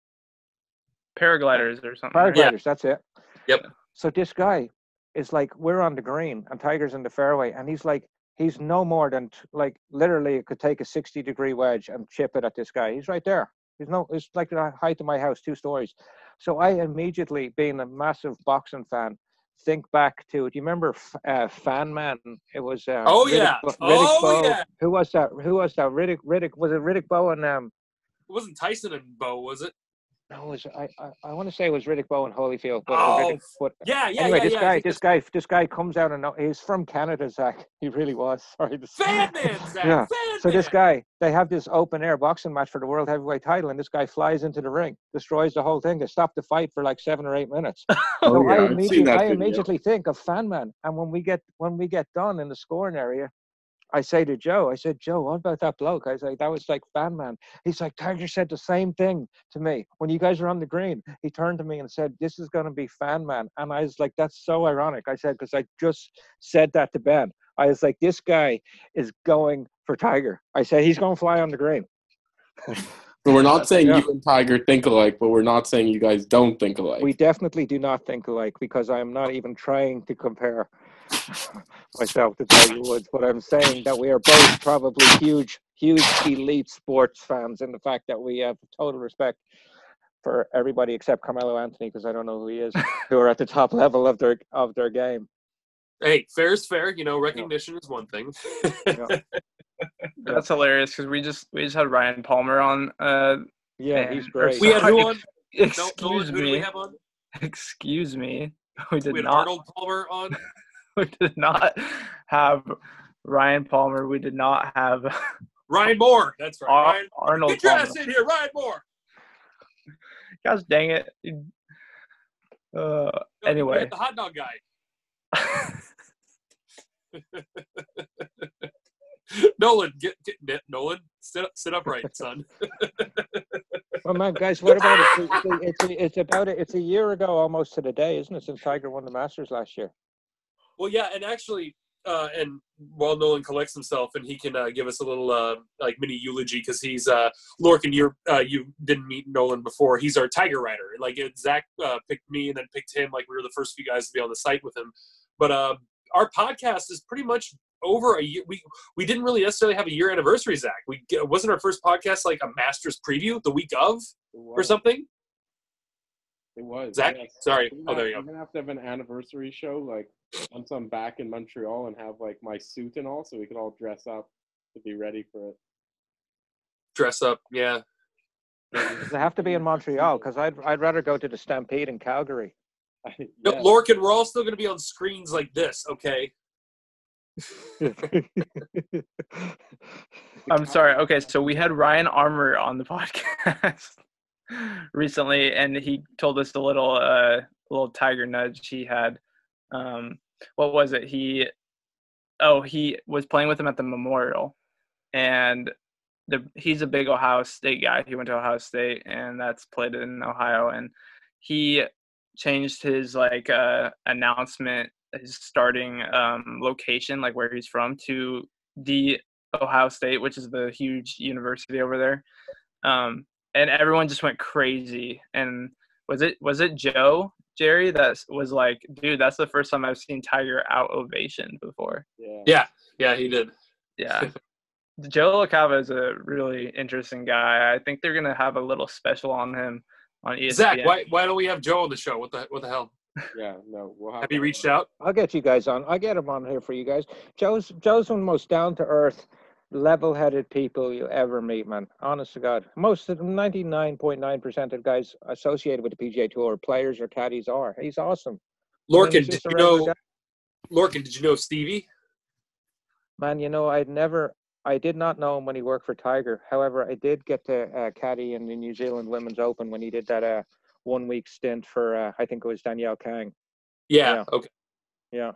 Paragliders or something. right? paragliders. That's it. Yep. So this guy is like, we're on the green and Tiger's in the fairway, and he's like, he's no more than t- like literally it could take a 60 degree wedge and chip it at this guy. He's right there. He's no, it's like the height of my house, two stories. So I immediately, being a massive boxing fan, think back to. Do you remember uh, Fan Man? It was. Uh, Oh, Riddick yeah. Riddick Oh, Bowe. yeah. Who was that? Who was that? Riddick. Riddick was it Riddick Bowe and um. It wasn't Tyson and Bo, was it? No, it was I, I, I want to say it was Riddick Bowe and Holyfield, but, Oh, Riddick, but Yeah, yeah, anyway, yeah. this yeah. Guy, this guy, this guy comes out and he's from Canada, Zach. He really was. Sorry. to say- Fan man, Zach. Yeah. Fan So this guy, they have this open air boxing match for the world heavyweight title, and this guy flies into the ring, destroys the whole thing. They stop the fight for like seven or eight minutes. Oh, so oh, yeah, I I've seen immediately, that I immediately think of Fan Man, and when we get when we get done in the scoring area, I say to Joe, I said, Joe, what about that bloke? I was like, that was like Fan Man. He's like, Tiger said the same thing to me when you guys were on the green. He turned to me and said, "This is going to be Fan Man," and I was like, "That's so ironic." I said because I just said that to Ben. I was like, "This guy is going for Tiger." I said he's going to fly on the green. So we're not saying Yeah. you and Tiger think alike, but we're not saying you guys don't think alike. We definitely do not think alike because I am not even trying to compare myself to Tiger Woods, but I'm saying that we are both probably huge, huge elite sports fans in the fact that we have total respect for everybody except Carmelo Anthony because I don't know who he is, who are at the top level of their of their game. Hey, fair is fair. You know, recognition is one thing. That's hilarious because we just we just had Ryan Palmer on. Uh, Yeah, he's or great. we had who Sorry. on? No, excuse Nolan, who do we me. have on? Excuse me. We did We had not. Arnold Palmer on. We did not have Ryan Palmer. We did not have Ryan Moore. That's right. Ar- Ryan. Arnold Get your Palmer. ass in here, Ryan Moore. Gosh dang it. Uh, No, Anyway. the hot dog guy. Nolan, get, get Nolan, sit up, sit upright, son. Oh man, guys, what about it? It's, it's, it's, it's about it. It's a year ago almost to the day, isn't it? Since Tiger won the Masters last year. Well, yeah, and actually, uh, and while Nolan collects himself, and he can uh, give us a little uh, like mini eulogy because he's uh, Lorcan. You uh, you didn't meet Nolan before. He's our Tiger Rider. Like it, Zach uh, picked me and then picked him. Like we were the first few guys to be on the site with him. But uh, our podcast is pretty much over a year. We we didn't really necessarily have a year anniversary. Zach, we wasn't our first podcast like a Masters preview the week of or something. It was. Zach, yes. sorry. We're Oh, gonna, there you we're go. gonna have to have an anniversary show, like once I'm back in Montreal and have like my suit and all, so we could all dress up to be ready for it. Dress up, yeah. Does it have to be in Montreal? Because I'd I'd rather go to the Stampede in Calgary. it. No, Lorcan, we're all still going to be on screens like this, okay? I'm sorry. Okay, so we had Ryan Armour on the podcast recently, and he told us a little uh little tiger nudge he had. Um, what was it? He oh he was playing with him at the Memorial, and the he's a big Ohio State guy. He went to Ohio State, and that's played in Ohio, and he changed his like uh announcement his starting um location like where he's from to the Ohio State, which is the huge university over there. Um, and everyone just went crazy. And was it was it Joe Jerry that was like, dude, that's the first time I've seen Tiger out ovation before. yeah. Yeah, yeah, he did. Yeah. Joe LaCava is a really interesting guy. I think they're gonna have a little special on him on ESPN. Zach, why, why don't we have Joe on the show? What the what the hell? Yeah, no, we'll have. Have you to- reached uh, out? I'll get you guys on. I'll get him on here for you guys. Joe's Joe's one the most down to earth, level headed people you ever meet, man. Honest to God. Most of them, ninety nine point nine percent of guys associated with the PGA Tour, players or caddies, are. He's awesome. I mean, did you know? guy. Lorcan, did you know Stevie? Man, you know, I'd never, I did not know him when he worked for Tiger. However, I did get to uh, caddy in the New Zealand Women's Open when he did that uh, one week stint for, uh, I think it was Danielle Kang. Yeah. Yeah. Okay. Yeah.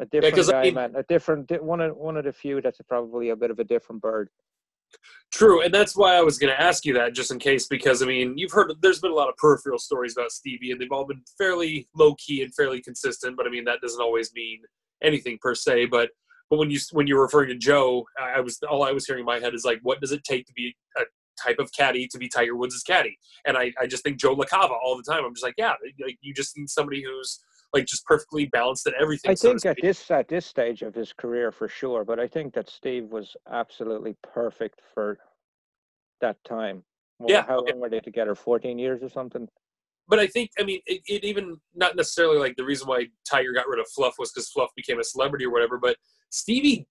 A different I guy, mean- man. A different, one of one of the few that's probably a bit of a different bird. True, and that's why I was going to ask you that, just in case, because I mean, you've heard there's been a lot of peripheral stories about Stevie, and they've all been fairly low key and fairly consistent. But I mean, that doesn't always mean anything per se. But but when you when you're referring to Joe, I was all I was hearing in my head is like, what does it take to be a type of caddy to be Tiger Woods' caddy? And I, I just think Joe LaCava all the time. I'm just like, yeah, like you just need somebody who's like just perfectly balanced at everything. I so think at this at this stage of his career for sure, but I think that Steve was absolutely perfect for that time. Well, Yeah, How yeah. long were they together? Fourteen years or something? But I think, I mean, it, it even not necessarily like the reason why Tiger got rid of Fluff was because Fluff became a celebrity or whatever. But Stevie,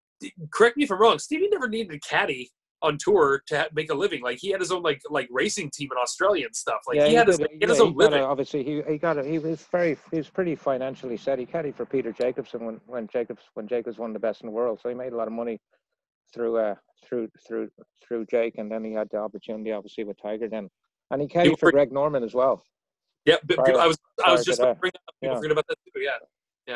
correct me if I'm wrong, Stevie never needed a caddy on tour to ha- make a living. Like he had his own like like racing team in Australia and stuff. Like he, had his, did he had his Yeah, own he got a- obviously, he he got it. He was very he was pretty financially set. He caddied for Peter Jacobsen when when Jacobs when Jacobs won the best in the world, so he made a lot of money through uh through through through Jake, and then he had the opportunity obviously with Tiger then, and he caddied for Greg Norman as well. Yeah, but prior- I was I was just bringing up, people Yeah. forget about that too. Yeah. You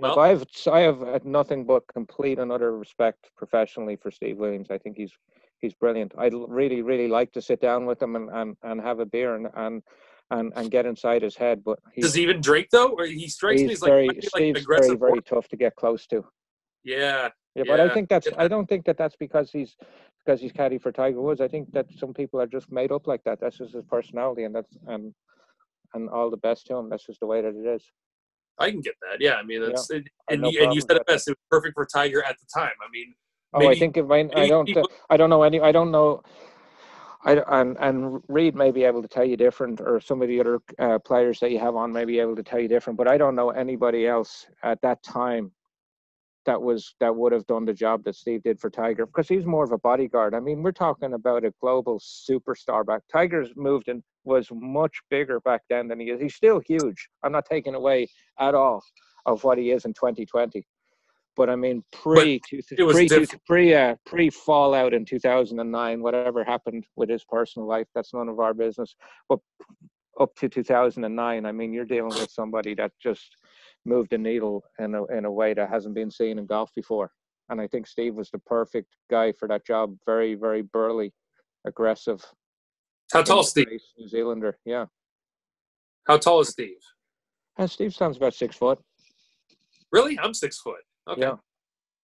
Well- but I've I have had nothing but complete and utter respect professionally for Steve Williams. I think he's he's brilliant. I'd really really like to sit down with him and and, and have a beer and and and, and get inside his head. But he's, Does he even drink though? Or he strikes me as like, very like Steve's aggressive. very very tough to get close to. yeah. Yeah, but I think that's I don't think that that's because he's because he's caddy for Tiger Woods. I think that some people are just made up like that. That's just his personality, and that's and and all the best to him. That's just the way that it is. I can get that. Yeah, I mean, that's it, and, no you, and you said it best. It was perfect for Tiger at the time. I mean, Oh, I think if I, I don't people- I don't know any I don't know. I and and Reed may be able to tell you different, or some of the other uh, players that you have on may be able to tell you different. But I don't know anybody else at that time that was that would have done the job that Steve did for Tiger because he's more of a bodyguard. I mean, we're talking about a global superstar back. Tiger's moved and was much bigger back then than he is. He's still huge. I'm not taking away at all of what he is in 2020. But I mean, pre two, pre two, pre uh, pre fallout in 2009, whatever happened with his personal life, that's none of our business. But up to 2009, I mean, you're dealing with somebody that just moved the needle in a in a way that hasn't been seen in golf before. And I think Steve was the perfect guy for that job. Very, very burly, aggressive. how tall, Steve? New Zealander, yeah. How tall is Steve? And Steve stands about six foot. Really? I'm six foot. Okay. Yeah,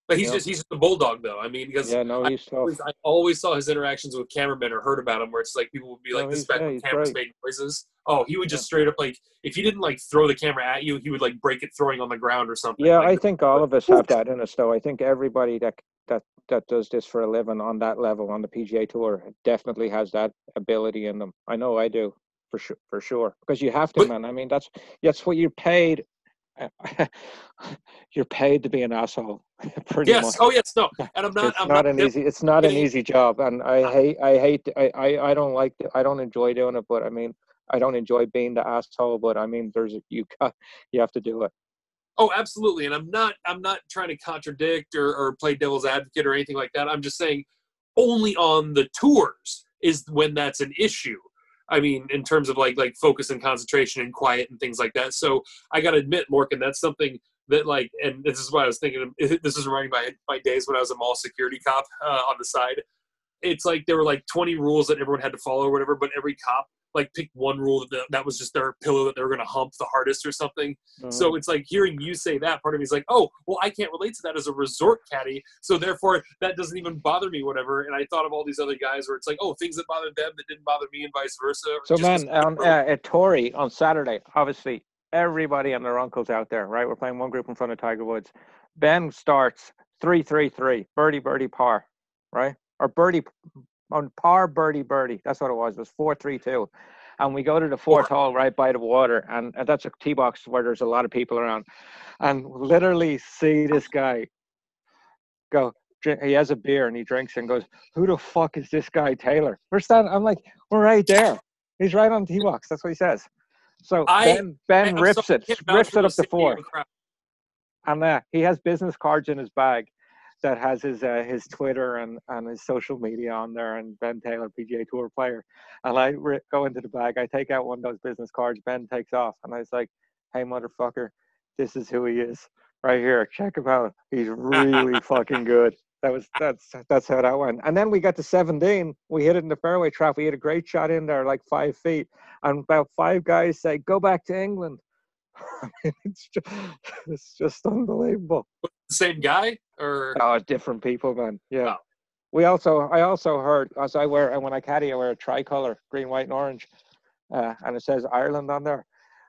But he's Yeah. just he's just a bulldog though. I mean, because yeah. No, I he's tough. always, I always saw his interactions with cameramen or heard about him where it's like people would be No, like, "This back yeah, when cameras great. made noises." Oh, he would just straight up like if he didn't like throw the camera at you, he would like break it throwing on the ground or something. Yeah, Like, I think all of us have that in us, though. I think everybody that that that does this for a living on that level on the PGA Tour definitely has that ability in them. I know I do for sure, for sure, because you have to, But- man. I mean, that's that's what you're paid. you're paid to be an asshole, pretty yes. much. Oh, yes. No, and I'm not. it's I'm not, not. an easy. It's not an easy job, and I Uh, hate. I hate. I, I. I don't like. the- I don't enjoy doing it, but I mean, I don't enjoy being the asshole. But I mean, there's you got. You have to do it. Oh, absolutely. And I'm not. I'm not trying to contradict or, or play devil's advocate or anything like that. I'm just saying, only on the tours is when that's an issue. I mean, in terms of like like focus and concentration and quiet and things like that. So I got to admit, Lorcan, that's something that like, and this is what I was thinking. Of, this is reminding my my days when I was a mall security cop uh, on the side. It's like there were like 20 rules that everyone had to follow or whatever, but every cop like picked one rule that that was just their pillow that they were going to hump the hardest or something. Mm-hmm. So it's like hearing you say that part of me is like, oh, well, I can't relate to that as a resort caddy, so therefore that doesn't even bother me, whatever. And I thought of all these other guys where it's like, oh, things that bothered them that didn't bother me, and vice versa. So, man, as- on, uh, at Torrey on Saturday, obviously everybody and their uncles out there, right? We're playing one group in front of Tiger Woods. Ben starts three, three, three, birdie, birdie, par, right? Or birdie on par, birdie, birdie. That's what it was. It was four, three, two. And we go to the fourth hole right by the water, and, and that's a tee box where there's a lot of people around, and literally see this guy go. He has a beer and he drinks and goes, "Who the fuck is this guy Taylor?" We're standing. I'm like, "We're right there." He's right on the tee box. That's what he says. So I- Ben Ben I'm rips it, rips it up to four, and uh, he has business cards in his bag that has his uh, his Twitter and, and his social media on there, and Ben Taylor, PGA Tour player. And I ri go into the bag, I take out one of those business cards. Ben takes off, and I was like, "Hey, motherfucker, this is who he is right here. Check him out. He's really fucking good." that was that's that's how that went. And then we got to 17. We hit it in the fairway trap. We hit a great shot in there, like five feet, and about five guys say, "Go back to England." I mean, it's just, it's just unbelievable. Same guy or Oh, different people, man. Yeah. Oh. We also, I also heard, as I wear, and when I caddy, I wear a tricolor, green, white, and orange, uh, and it says Ireland on there.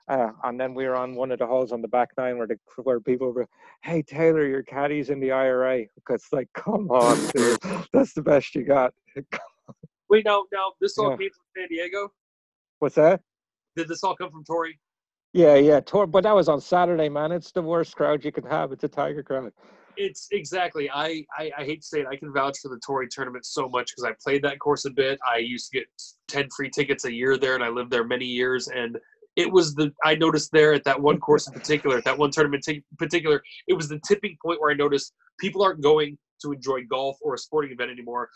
Uh, and then we were on one of the holes on the back nine where the where people were, "Hey Taylor, your caddy's in the IRA." Because like, come on, dude, that's the best you got. wait, no, no, this all Yeah. came from San Diego. What's that? Did this all come from Torrey? Yeah, yeah. Tor- but that was on Saturday, man. It's the worst crowd you can have. It's a Tiger crowd. It's exactly. I, I I hate to say it. I can vouch for the Torrey tournament so much because I played that course a bit. I used to get ten free tickets a year there, and I lived there many years. And it was the I noticed there at that one course in particular, at that one tournament in particular, it was the tipping point where I noticed people aren't going to enjoy golf or a sporting event anymore.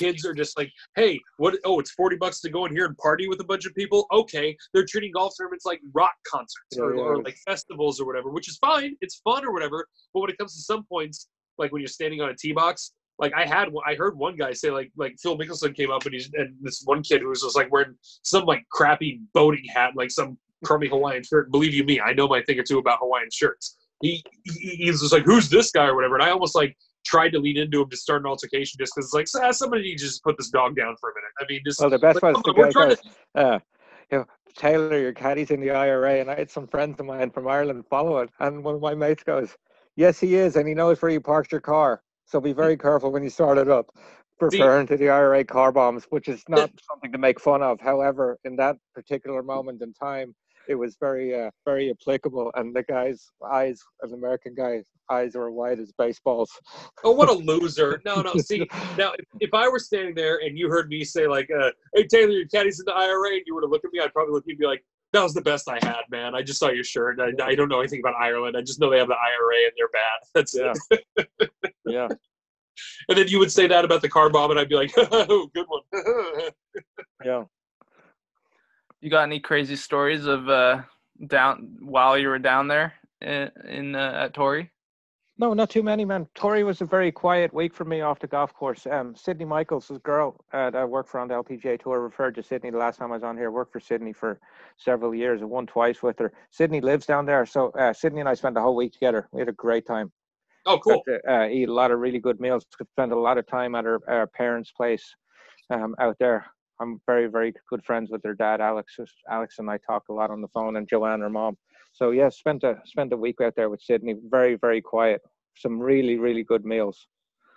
Kids are just like, hey, what? Oh, it's forty bucks to go in here and party with a bunch of people. Okay, they're treating golf tournaments like rock concerts or, Yeah, or like festivals or whatever, which is fine. It's fun or whatever. But when it comes to some points, like when you're standing on a tee box, like I had, I heard one guy say like like Phil Mickelson came up and he's and this one kid who was just like wearing some like crappy boating hat, like some crummy Hawaiian shirt. Believe you me, I know my thing or two about Hawaiian shirts. He he, he was just like, who's this guy or whatever, and I almost like tried to lean into him to start an altercation just because it's like ah, somebody needs to just put this dog down for a minute. I mean, just Well, the best like, was the guy trying to uh, you know, Taylor, your caddy's in the IRA, and I had some friends of mine from Ireland follow it, and one of my mates goes, "Yes, he is, and he knows where you parked your car, so be very careful when you start it up." Referring to the IRA car bombs, which is not something to make fun of. However, in that particular moment in time, it was very, uh, very applicable, and the guy's eyes, an American guy's eyes, were wide as baseballs. Oh, what a loser! No, no. See, now if, if I were standing there and you heard me say like, uh, "Hey Taylor, your caddy's in the IRA," and you were to look at me, I'd probably look at you and be like, "That was the best I had, man. I just saw your shirt. I, I don't know anything about Ireland. I just know they have the IRA and they're bad. That's Yeah. it." Yeah. And then you would say that about the car bomb, and I'd be like, "Oh, good one." Yeah. You got any crazy stories of uh, down while you were down there in, in uh, at Torrey? No, not too many, man. Torrey was a very quiet week for me off the golf course. Um, Sydney Michaels, this girl uh, that I worked for on the LPGA tour, referred to Sydney the last time I was on here. Worked for Sydney for several years. I won twice with her. Sydney lives down there, so uh, Sydney and I spent the whole week together. We had a great time. oh, cool. Got to, uh, eat a lot of really good meals. Spent a lot of time at her, her parents' place um, out there. I'm very, very good friends with their dad, Alex. Alex and I talk a lot on the phone, and Joanne, her mom. So yeah, spent a spent a week out there with Sydney. Very, very quiet. Some really, really good meals.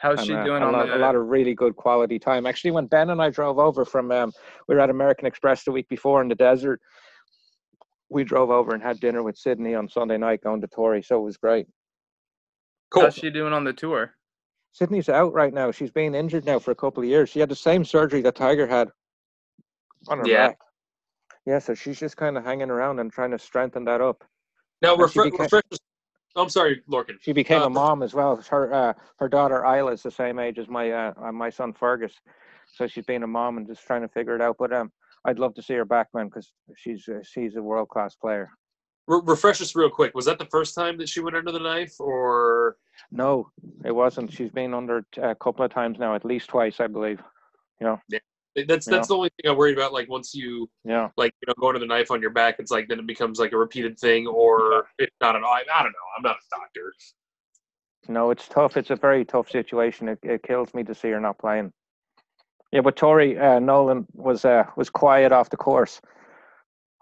How's and, she uh, doing a lot, the? a lot of really good quality time. Actually, when Ben and I drove over from, um, we were at American Express the week before in the desert. We drove over and had dinner with Sydney on Sunday night, going to Torrey. So it was great. Cool. How's she doing on the tour? Sydney's out right now. She's been injured now for a couple of years. She had the same surgery that Tiger had on her Yeah. back. Yeah, so she's just kind of hanging around and trying to strengthen that up. Now, And she refre- became- refresh. I'm sorry, Lorcan. She became Uh, a mom as well. Her uh, her daughter Isla is the same age as my uh, uh, my son Fergus, so she's been a mom and just trying to figure it out. But um, I'd love to see her back, man, because she's uh, she's a world class player. Re- refresh us real quick. Was that the first time that she went under the knife, or No, it wasn't. She's been under a couple of times now, at least twice, I believe. That's that's Yeah. the only thing I'm worried about? Like once you Yeah. like you know going to the knife on your back, it's like then it becomes like a repeated thing, or if not at all. I, I don't know. I'm not a doctor. No, it's tough. It's a very tough situation. It, it kills me to see her not playing. Yeah, but Torrey uh, Nolan was uh, was quiet off the course.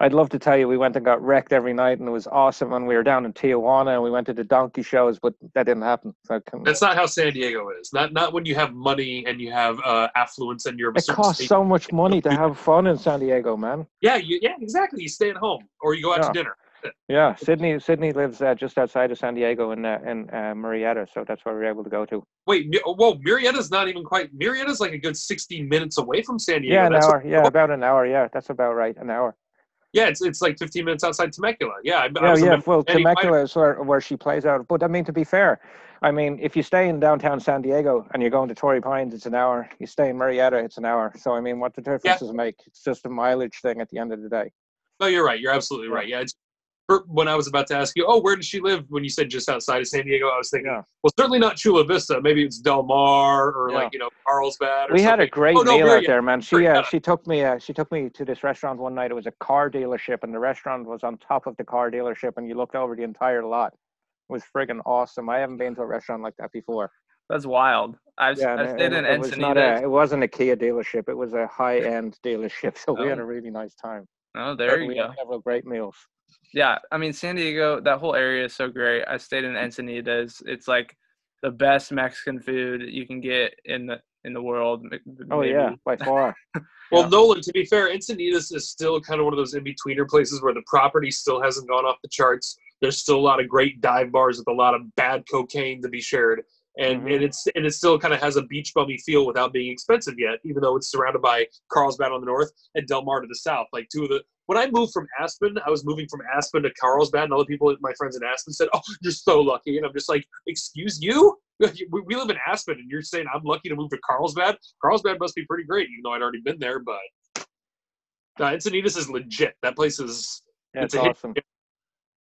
I'd love to tell you we went and got wrecked every night and it was awesome. And we were down in Tijuana and we went to the donkey shows, but that didn't happen. So can, That's not how San Diego is. Not not when you have money and you have uh, affluence and you're a it costs state. so much money to have fun in San Diego, man. Yeah, you, yeah, exactly. You stay at home or you go out Yeah. to dinner. Yeah, Sydney Sydney lives uh, just outside of San Diego in uh, in uh, Murrieta, so that's where we're able to go to. Wait, whoa, Murrieta's not even quite. Murrieta's like a good 60 minutes away from San Diego. Yeah, an That's- hour. Yeah, about an hour. Yeah, that's about right. An hour. Yeah, it's it's like 15 minutes outside Temecula. Yeah, I, I Yeah, was yeah. Well, Temecula is where, where she plays out. But I mean, to be fair, I mean, if you stay in downtown San Diego and you're going to Torrey Pines, it's an hour. You stay in Murrieta, it's an hour. So I mean, what the difference does it make? It's just a mileage thing at the end of the day. No, you're right. You're absolutely right. Yeah, it's when I was about to ask you, oh, where does she live? When you said just outside of San Diego, I was thinking, Yeah. well, certainly not Chula Vista. Maybe it's Del Mar or Yeah. like you know Carlsbad. Or We had a great Oh, no, meal we're- out there, man. She we're- uh, she took me uh, she took me to this restaurant one night. It was a car dealership, and the restaurant was on top of the car dealership, and you looked over the entire lot. It was friggin' awesome. I haven't been to a restaurant like that before. That's wild. I've, Yeah, I've and stayed it, in it was not a, it wasn't a Kia dealership. It was a high end dealership. So we had Oh. a really nice time. Oh, there we you had go. several great meals. Yeah, I mean San Diego, that whole area is so great. I stayed in Encinitas. It's like the best Mexican food you can get in the in the world. m- Oh yeah, by far. Well, Yeah. Nolan, to be fair, Encinitas is still kind of one of those in betweener places where the property still hasn't gone off the charts. There's still a lot of great dive bars with a lot of bad cocaine to be shared, and, Mhm. and it's and it still kind of has a beach bummy feel without being expensive yet, even though it's surrounded by Carlsbad on the north and Del Mar to the south. Like two of the when I moved from Aspen, I was moving from Aspen to Carlsbad, and all the people, my friends in Aspen, said, "Oh, you're so lucky," and I'm just like, "Excuse you." We live in Aspen, and you're saying I'm lucky to move to Carlsbad. Carlsbad must be pretty great, even though I'd already been there. But no, Encinitas is legit. That place is Yeah, It's it's a hit. awesome.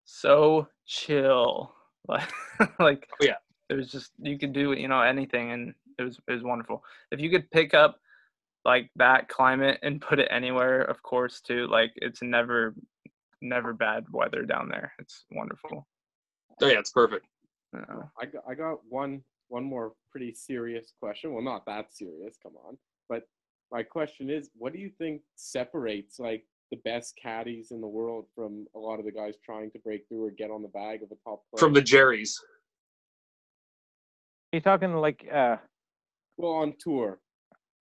So chill. Like like Oh, yeah. it was just you could do you know anything and it was it was wonderful. If you could pick up like that climate and put it anywhere, of course, too. Like it's never never bad weather down there. It's wonderful. oh yeah, it's perfect. you. I got, I got one one more pretty serious question. Well, not that serious, come on. But my question is, what do you think separates like the best caddies in the world from a lot of the guys trying to break through or get on the bag of a top player? From the Jerry's. you talking like uh well on tour.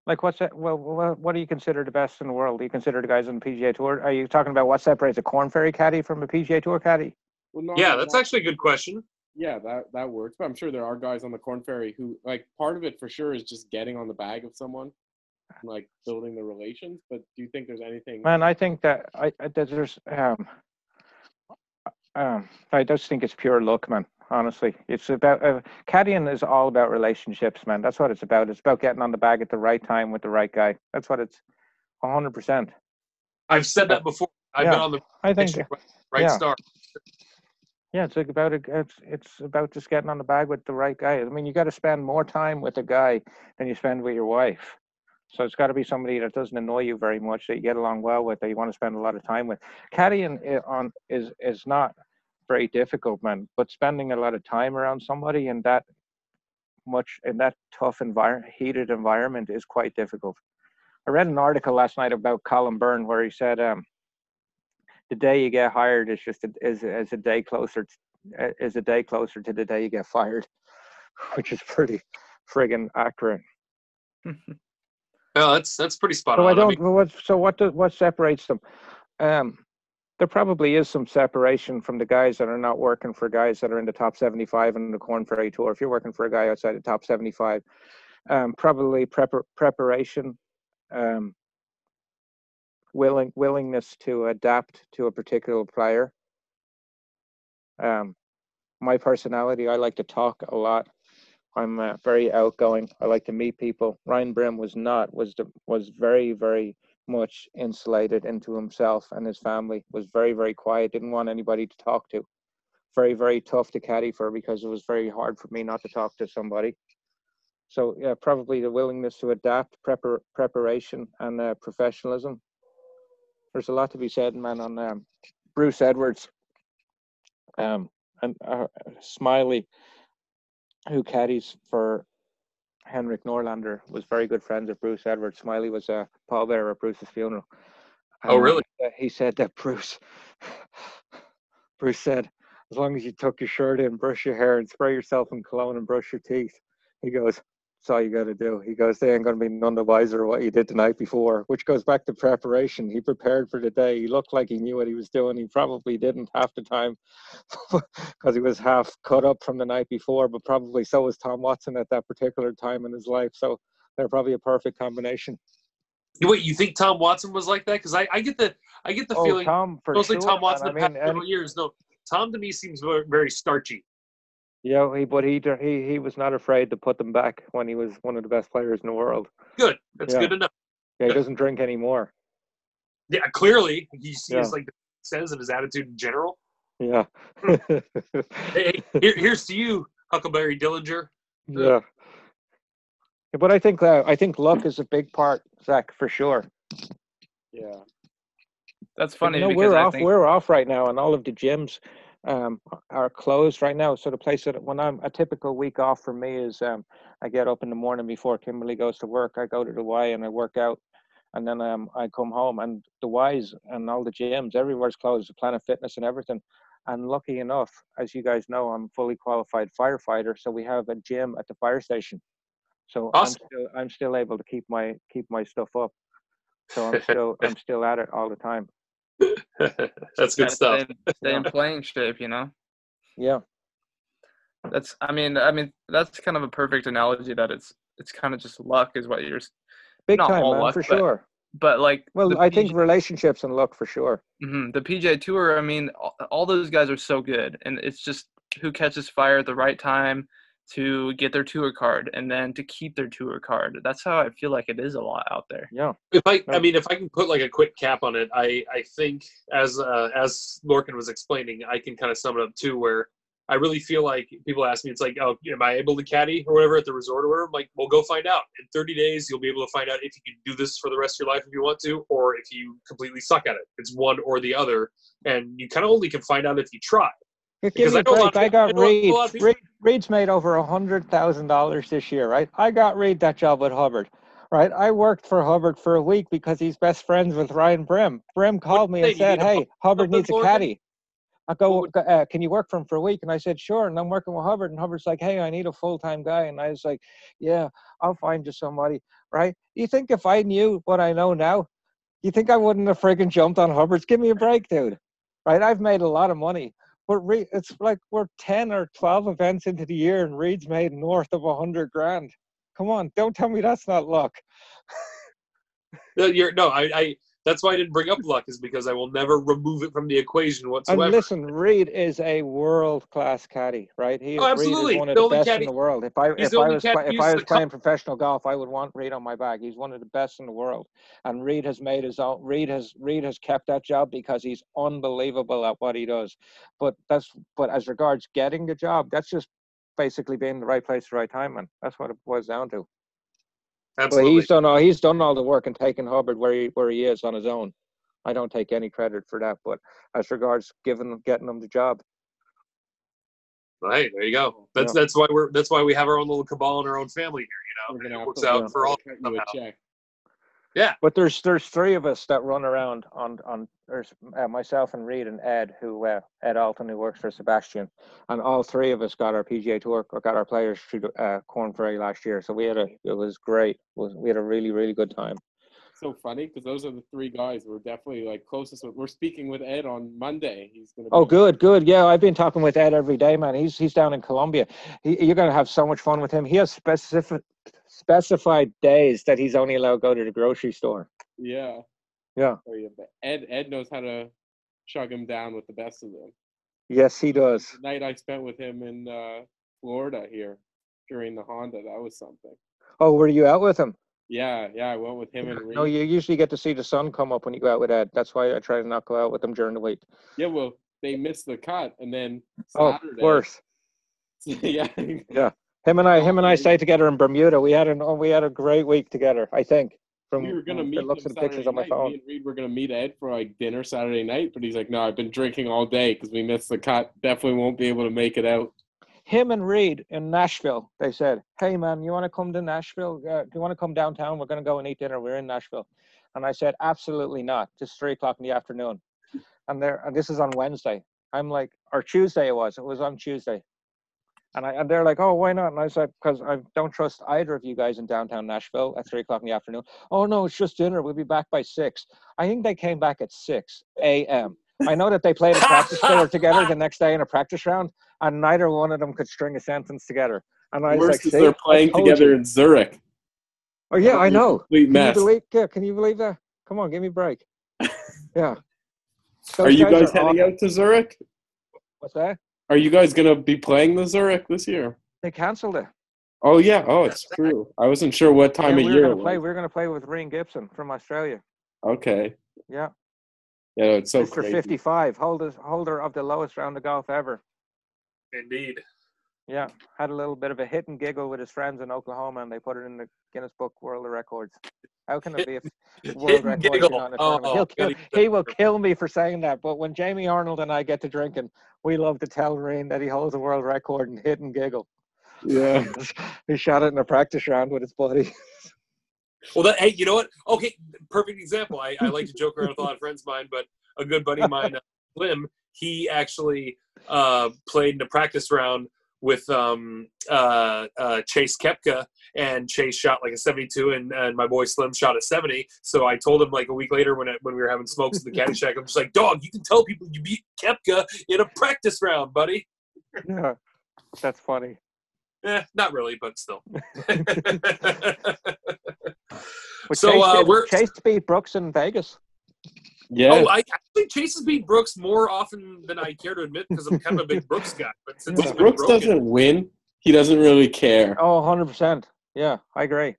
Like what's that? Well, what, what do you consider the best in the world? Do you consider the guys on the PGA Tour? Are you talking about what separates a Corn Ferry caddy from a PGA Tour caddy? Well, not Yeah, that's that- actually a good question. yeah, that that works. But I'm sure there are guys on the Corn Ferry who like part of it for sure is just getting on the bag of someone, and, like building the relations. But do you think there's anything? Man, I think that I, I that there's um um I just think it's pure luck, man. Honestly, it's about uh, caddying is all about relationships, man. That's what it's about. It's about getting on the bag at the right time with the right guy. That's what it's. hundred percent. I've said that before. I've been on the I think. right, right yeah. star. Yeah, it's like about. It's it's about just getting on the bag with the right guy. I mean, you got to spend more time with a guy than you spend with your wife. So it's got to be somebody that doesn't annoy you very much, that you get along well with, that you want to spend a lot of time with. Caddying on is is not very difficult, man. But spending a lot of time around somebody in that much in that tough environment, heated environment, is quite difficult. I read an article last night about Colin Byrne where he said, um, "The day you get hired is just a, is is a day closer t- uh, is a day closer to the day you get fired," which is pretty friggin' accurate. No, that's that's pretty spot So on. I don't. mean, what, so what? Does, what separates them? Um, there probably is some separation from the guys that are not working for guys that are in the top seventy-five in the Corn Ferry Tour. If you're working for a guy outside the top seventy-five, um, probably prepar- preparation, um, willing willingness to adapt to a particular player. Um, my personality, I like to talk a lot. I'm uh, very outgoing. I like to meet people. Ryan Brehm was not was the, was very very much insulated into himself and his family. Was very very quiet. Didn't want anybody to talk to. Very very tough to caddy for because it was very hard for me not to talk to somebody. So yeah, probably the willingness to adapt, prepar- preparation, and uh, professionalism. There's a lot to be said, man. On um, Bruce Edwards, um, and uh, Smiley who caddies for Henrik Norlander was very good friends with Bruce Edwards. Smiley was a pallbearer at Bruce's funeral. Oh, And, uh, really? uh, He said that Bruce, Bruce said, as long as you tuck your shirt in, brush your hair, and spray yourself in cologne and brush your teeth, he goes, that's all you got to do. He goes, they ain't going to be none the wiser what you did the night before, which goes back to preparation. He prepared for the day. He looked like he knew what he was doing. He probably didn't half the time because he was half cut up from the night before, but probably so was Tom Watson at that particular time in his life. So they're probably a perfect combination. wait, you think Tom Watson was like that? Because I, I get the I get the oh, feeling Tom, for mostly sure, Tom Watson man. the I past mean, several years. No, Tom to me seems very, very starchy. Yeah, he, but he, he he was not afraid to put them back when he was one of the best players in the world. Good. That's Yeah. good enough. Yeah, he doesn't drink anymore. Yeah, clearly he sees Yeah. like says in his attitude in general. Yeah. Hey, here, here's to you, Huckleberry Dillinger. yeah. Yeah, But I think uh, I think luck is a big part, Zach, for sure. Yeah. That's funny you know, we're I off. think We're off right now, and all of the gyms um, are closed right now. So the place that when I'm a typical week off for me is um, I get up in the morning before Kimberly goes to work. I go to the Y and I work out, and then um, I come home and the Ys and all the gyms everywhere's closed. The Planet Fitness and everything. And lucky enough, as you guys know, I'm a fully qualified firefighter, so we have a gym at the fire station. So Awesome. I'm still I'm still able to keep my keep my stuff up. So I'm still I'm still at it all the time. That's good stuff. Stay, in- stay in playing shape, you know. Yeah. That's I mean I mean that's kind of a perfect analogy that it's it's kind of just luck is what you're Big Not time, all man, luck, for but sure. but like Well, the I think relationships and luck for sure. mhm, the PJ Tour. I mean, all, all those guys are so good, and it's just who catches fire at the right time to get their tour card and then to keep their tour card. That's how I feel like it is a lot out there. Yeah. If I, I mean, if I can put like a quick cap on it, I, I think as uh, as Lorcan was explaining, I can kind of sum it up too. Where I really feel like people ask me, it's like, oh, am I able to caddy or whatever at the resort or whatever? I'm like, well, go find out. In 30 days, you'll be able to find out if you can do this for the rest of your life if you want to, or if you completely suck at it. It's one or the other, and you kind of only can find out if you try. Give me I a break. I got Reed. lot of people- Reed. Reed's made over a hundred thousand dollars this year, right? I got Reed that job with Hubbard, right? I worked for Hubbard for a week because he's best friends with Ryan Brehm. Brehm called me and said, "Hey, Hubbard needs a caddy." I go, uh, "Can you work for him for a week?" And I said, "Sure." And I'm working with Hubbard, and Hubbard's like, "Hey, I need a full time guy," and I was like, "Yeah, I'll find you somebody." Right? You think if I knew what I know now, you think I wouldn't have friggin' jumped on Hubbard's? Give me a break, dude. Right? I've made a lot of money. But Reed, it's like we're 10 or 12 events into the year and Reed's made north of a 100 grand. Come on, don't tell me that's not luck. No, you're, no I, I, that's why I didn't bring up luck, is because I will never remove it from the equation whatsoever. And listen, Reed is a world class caddy, right? He Oh, Reed absolutely. is one of The the best caddy- in the world. If I if I was caddy play, if I was playing professional golf, I would want Reed on my bag. He's one of the best in the world. And Reed has made his own Reed has Reed has kept that job because he's unbelievable at what he does. But that's but as regards getting the job, that's just basically being in the right place at the right time, man. That's what it boils down to. But Absolutely. he's done all he's done all the work and taken Hubbard where he where he is on his own. I don't take any credit for that, but as regards giving getting him the job, Right there you go. That's Yeah. that's why we're that's why we have our own little cabal and our own family here. You know, and it works out uh, for all. cut somehow. Check. but there's there's three of us that run around on on there's uh, myself and Reed and Ed who uh, Ed Alton who works for Sebastian, and all three of us got our PGA Tour or got our players through uh, Corn Ferry last year. So we had a it was great. It was we had a really really good time. So funny because those are the three guys we're definitely like closest. With. We're speaking with Ed on Monday. He's gonna. Be Oh, good, good. Yeah, I've been talking with Ed every day, man. He's he's down in Colombia. He, you're gonna have so much fun with him. He has specific specified days that he's only allowed to go to the grocery store. Yeah. Yeah. Oh, yeah. Ed Ed knows how to chug him down with the best of them. Yes, he does. The night I spent with him in uh, Florida here during the Honda, that was something. Oh, were you out with him? Yeah, yeah. I went with him and Reed. No, you usually get to see the sun come up when you go out with Ed. That's why I try to not go out with him during the week. Yeah, well, they missed the cut, and then Oh, Saturday. worse. yeah. Him and I, him and I stayed together in Bermuda. We had an oh, we had a great week together. I think. From we were gonna meet looks the pictures Saturday on my phone. Me and Reed were gonna meet Ed for like dinner Saturday night, but he's like, "No, I've been drinking all day because we missed the cut. Definitely won't be able to make it out." him and Reed in Nashville. They said, "Hey man, you want to come to Nashville? Uh, do you want to come downtown? We're going to go and eat dinner. We're in Nashville." And I said, "Absolutely not. Just three o'clock in the afternoon." And there, and this is on Wednesday. I'm like, or Tuesday it was. It was on Tuesday. And I and they're like, "Oh, why not?" And I said, "Because I don't trust either of you guys in downtown Nashville at three o'clock in the afternoon." Oh no, it's just dinner. We'll be back by six. I think they came back at six a.m. I know that they played a practice together together the next day in a practice round, and neither one of them could string a sentence together. And I was Worst like, is they're playing together you." in Zurich. Oh yeah, I know. Complete Can mess. you believe? Yeah, can you believe that? Come on, give me a break. Yeah. Are you guys are heading awful. out to Zurich? What's that? Are you guys gonna be playing the Zurich this year? They cancelled it. Oh yeah. Oh, it's true. I wasn't sure what time Yeah, of we were year gonna play. We were gonna play with Rhein Gibson from Australia. Okay. Yeah. Yeah, it's so Mr. crazy. 55, holder holder of the lowest round of golf ever. Indeed. Yeah, had a little bit of a hit and giggle with his friends in Oklahoma, and they put it in the Guinness Book World of Records. How can it be a world record? if you're giggle. not in a Oh. He'll kill, he will kill me for saying that. But when Jamie Arnold and I get to drinking, we love to tell Rhein that he holds a world record in hit and giggle. Yeah. he shot it in a practice round with his buddy. Well, that, hey, you know what? Okay, perfect example. I, I like to joke around with a lot of friends of mine, but a good buddy of mine, uh, Slim, he actually uh, played in a practice round with um, uh, uh, Chase Koepka, and Chase shot like a 72, and, and my boy Slim shot a 70. So I told him like a week later when when we were having smokes in the caddy shack, I'm just like, dog, you can tell people you beat Koepka in a practice round, buddy. yeah, that's funny. Eh, not really, but still. So, Chase, uh, we're- Chase beat Brooks in Vegas. Yeah. Oh, I actually Chase has beat Brooks more often than I care to admit because I'm kind of a big Brooks guy. But since When Brooks broken, doesn't win, he doesn't really care. Oh, 100%. Yeah, I agree.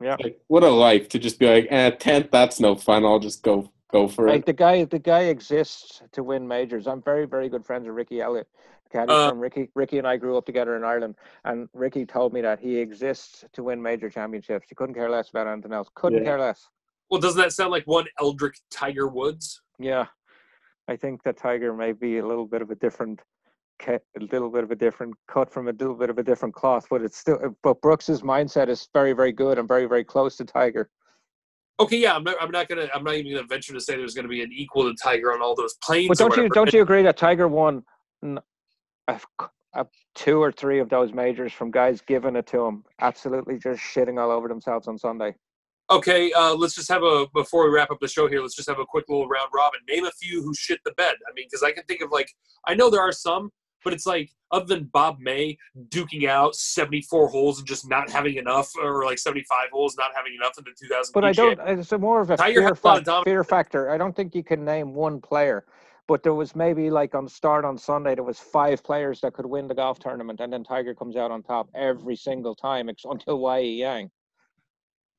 Yeah. Like, what a life to just be like, eh, tenth, that's no fun. I'll just go go for it. Like it. the guy, the guy exists to win majors. I'm very, very good friends with Ricky Elliott. Caddy Uh, from Ricky. Ricky and I grew up together in Ireland, and Ricky told me that he exists to win major championships. He couldn't care less about anything else. Couldn't Yeah. care less. Well, doesn't that sound like one Eldrick Tiger Woods? Yeah, I think that Tiger may be a little bit of a different, a little bit of a different cut from a little bit of a different cloth, but it's still. But Brooks's mindset is very, very good and very, very close to Tiger. Okay, yeah, I'm not. I'm not gonna. I'm not even gonna venture to say there's gonna be an equal to Tiger on all those planes. But don't you don't you agree that Tiger won a, a two or three of those majors from guys giving it to him, absolutely just shitting all over themselves on Sunday? Okay, uh, let's just have a before we wrap up the show here. Let's just have a quick little round robin. Name a few who shit the bed. I mean, because I can think of like I know there are some, but it's like other than Bob May duking out 74 holes and just not having enough, or like 75 holes not having enough in the 2000. But I don't. It's a more of a fear, of fear factor. I don't think you can name one player. But there was maybe like on start on Sunday, there was five players that could win the golf tournament, and then Tiger comes out on top every single time until Y.E. Yang.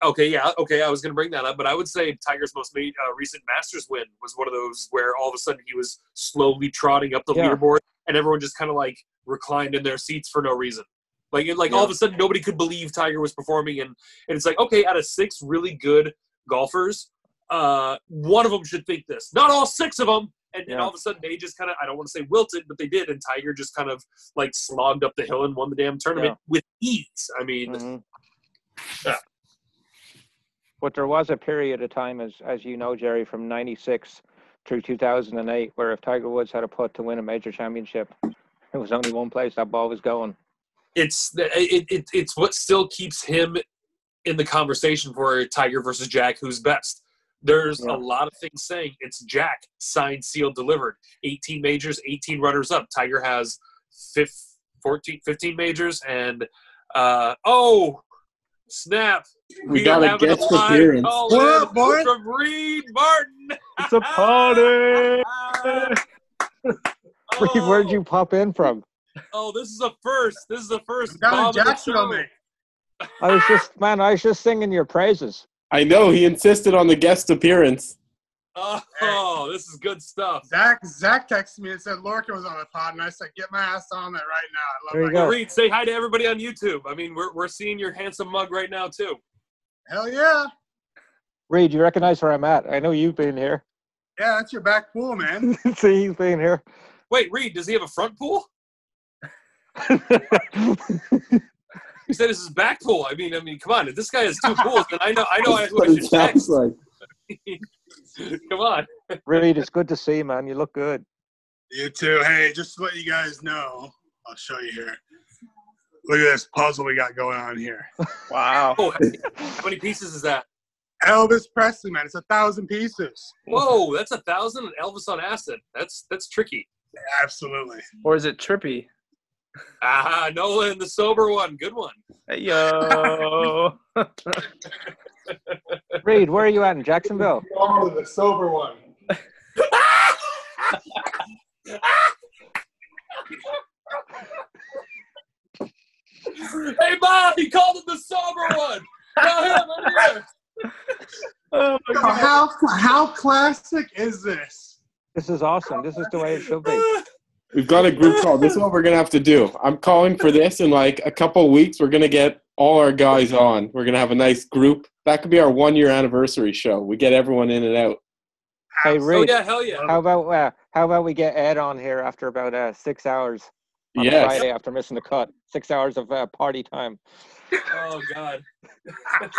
Okay, yeah, okay. I was going to bring that up, but I would say Tiger's most made, uh, recent Masters win was one of those where all of a sudden he was slowly trotting up the Yeah. leaderboard, and everyone just kind of like reclined in their seats for no reason. Like, like all of a sudden nobody could believe Tiger was performing, and, and it's like, okay, out of six really good golfers, uh, one of them should think this. Not all six of them. And, and all of a sudden they just kind of, I don't want to say wilted, but they did, and Tiger just kind of like slogged up the hill and won the damn tournament with ease. I mean, Mhm. Yeah. But there was a period of time, as as you know, Jerry, from '96 through 2008, where if Tiger Woods had a putt to win a major championship, it was only one place that ball was going. it's it, it, it's what still keeps him in the conversation for Tiger versus Jack, who's best. There's Yeah. a lot of things saying it's Jack signed, sealed, delivered. 18 majors, 18 runners up. Tiger has fif- 14, 15 majors, and uh, oh, snap! We are got a having guest live appearance. call What in up, boy? From Reed Martin. It's a party. oh, Where'd you pop in from? Oh, oh, this is a first. This is the first. Down bomb in of the Jacksonville, I was just, man, I was just singing your praises. I know he insisted on the guest appearance. Oh, this is good stuff. Zach Zach texted me and said Lorcan was on the pod, and I said, "Get my ass on that right now." I love There you that go. Reed, say hi to everybody on YouTube. I mean, we're, we're seeing your handsome mug right now, too. Hell yeah, Reed, you recognize where I'm at? I know you've been here. yeah, that's your back pool, man. See, he's been here. Wait, Reed, does he have a front pool? He said this is back pool. I mean, I mean, come on. If this guy has two pools, then I know I know That's who I what should text. like. Come on. Reed, it's good to see you, man. You look good. You too. Hey, just to let you guys know, I'll show you here. Look at this puzzle we got going on here. Wow. Oh, how many pieces is that? Elvis Presley, man. It's a thousand pieces. Whoa, that's a thousand. and Elvis on acid. That's that's tricky. Absolutely. Or is it trippy? Ah, Nolan, the sober one. Good one. Hey, yo. Reed, where are you at in Jacksonville? Oh, the sober one. hey, Bob, he called him the sober one. Tell him I'm here. Oh my God. How how classic is this? This is awesome. This is the way it should be. We've got a group call. This is what we're gonna have to do. I'm calling for this in like a couple weeks. We're gonna get all our guys on. We're gonna have a nice group. That could be our one year anniversary show. We get everyone in and out. Hey, Oh yeah, hell yeah. how about uh, how about we get Ed on here after about uh, six hours on Yes. Friday after missing the cut? Six hours of uh, party time. Oh god.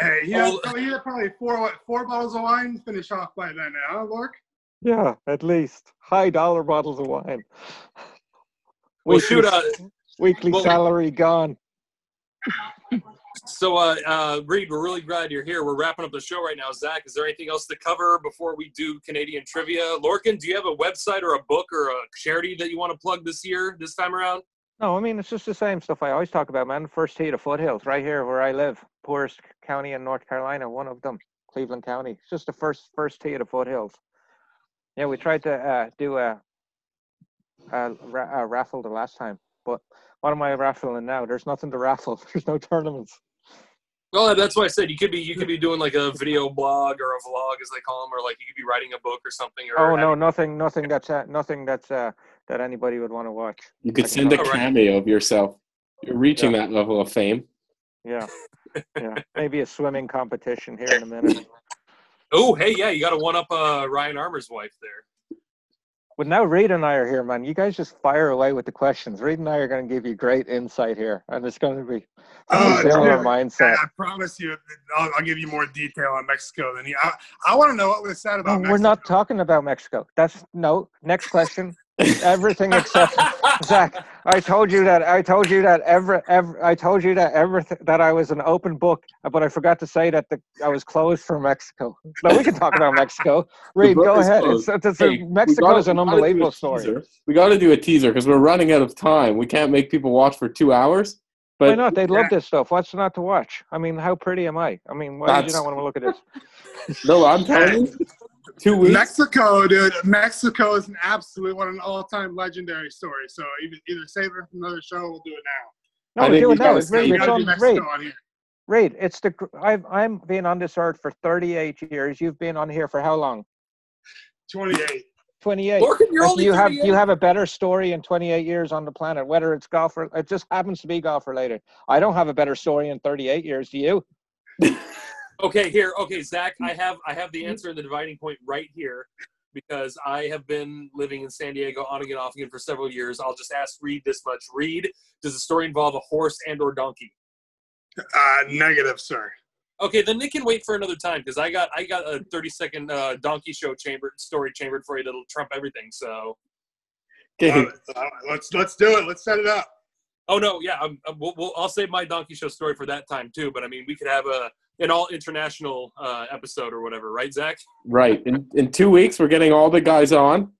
Hey, he had, Oh. probably, he had probably four what, four bottles of wine finish off by then, huh, Lork? Yeah, at least high dollar bottles of wine. Well, Weekly- shoot. Uh, weekly well- salary gone. so, uh, uh, Reed, we're really glad you're here. We're wrapping up the show right now. Zach, is there anything else to cover before we do Canadian trivia? Lorcan, do you have a website or a book or a charity that you want to plug this year, this time around? No, I mean it's just the same stuff I always talk about, man. First tee to foothills, right here where I live, poorest county in North Carolina, one of them, Cleveland County. It's just the first first tee to foothills. Yeah, we tried to uh, do a, a, ra- a raffle the last time, but what am I raffling now? There's nothing to raffle. There's no tournaments. Well, that's why I said you could be you could be doing like a video blog or a vlog, as they call them, or like you could be writing a book or something. Or Oh no, nothing, nothing that's uh, nothing that's uh, that anybody would want to watch. You could send a cameo of yourself. You're reaching that level of fame. Yeah, yeah. Maybe a swimming competition here in a minute. Oh, hey, yeah, you got to one up uh, Ryan Armour's wife there. But now Reid and I are here, man. You guys just fire away with the questions. Reid and I are going to give you great insight here, and it's going to be Oh, a similar dude. mindset. I promise you, I'll, I'll give you more detail on Mexico than you. I, I want to know what was said No, about Mexico. we're not talking about Mexico. That's no. Next question. Everything except Zach. I told you that. I told you that every, every I told you that everything that I was an open book, but I forgot to say that the, I was closed for Mexico. No, we can talk about Mexico. Reed, go ahead. closed. It's, it's, Hey, a, we Mexico gotta- is an we gotta do a unbelievable story. teaser. We got to do a teaser because we're running out of time. We can't make people watch for two hours. Why not? They love this stuff. What's not to watch? I mean, how pretty am I? I mean, why would you not want to look at this? no, I'm telling you, two weeks. Mexico, dude. Mexico is an absolute one, an all-time legendary story. So either, either save it for another show, we'll do it now. I No, think do you it now. gotta It's say Reed. you gotta on do Mexico Reed. on here. Reed, it's the. I've I'm been on this earth for 38 years. You've been on here for how long? 28. 28. Lorcan, you're only you have you have a better story in 28 years on the planet, whether it's golf or it just happens to be golf related. I don't have a better story in 38 years. Do you? Okay, here. Okay, Zach, I have I have the answer in the dividing point right here because I have been living in San Diego on again, off again for several years. I'll just ask Reed this much. Reed, does the story involve a horse and or donkey? Uh, negative, sir. Okay, then Nick can wait for another time because I got I got a 30 second uh, donkey show chamber story chambered for you that'll trump everything. So, Okay. Uh, let's let's do it. Let's set it up. oh no, yeah, I'm, I'm- we'll, we'll, I'll save my donkey show story for that time too. But I mean, we could have a an all international uh, episode or whatever, right, Zach? Right. In, in two weeks, we're getting all the guys on.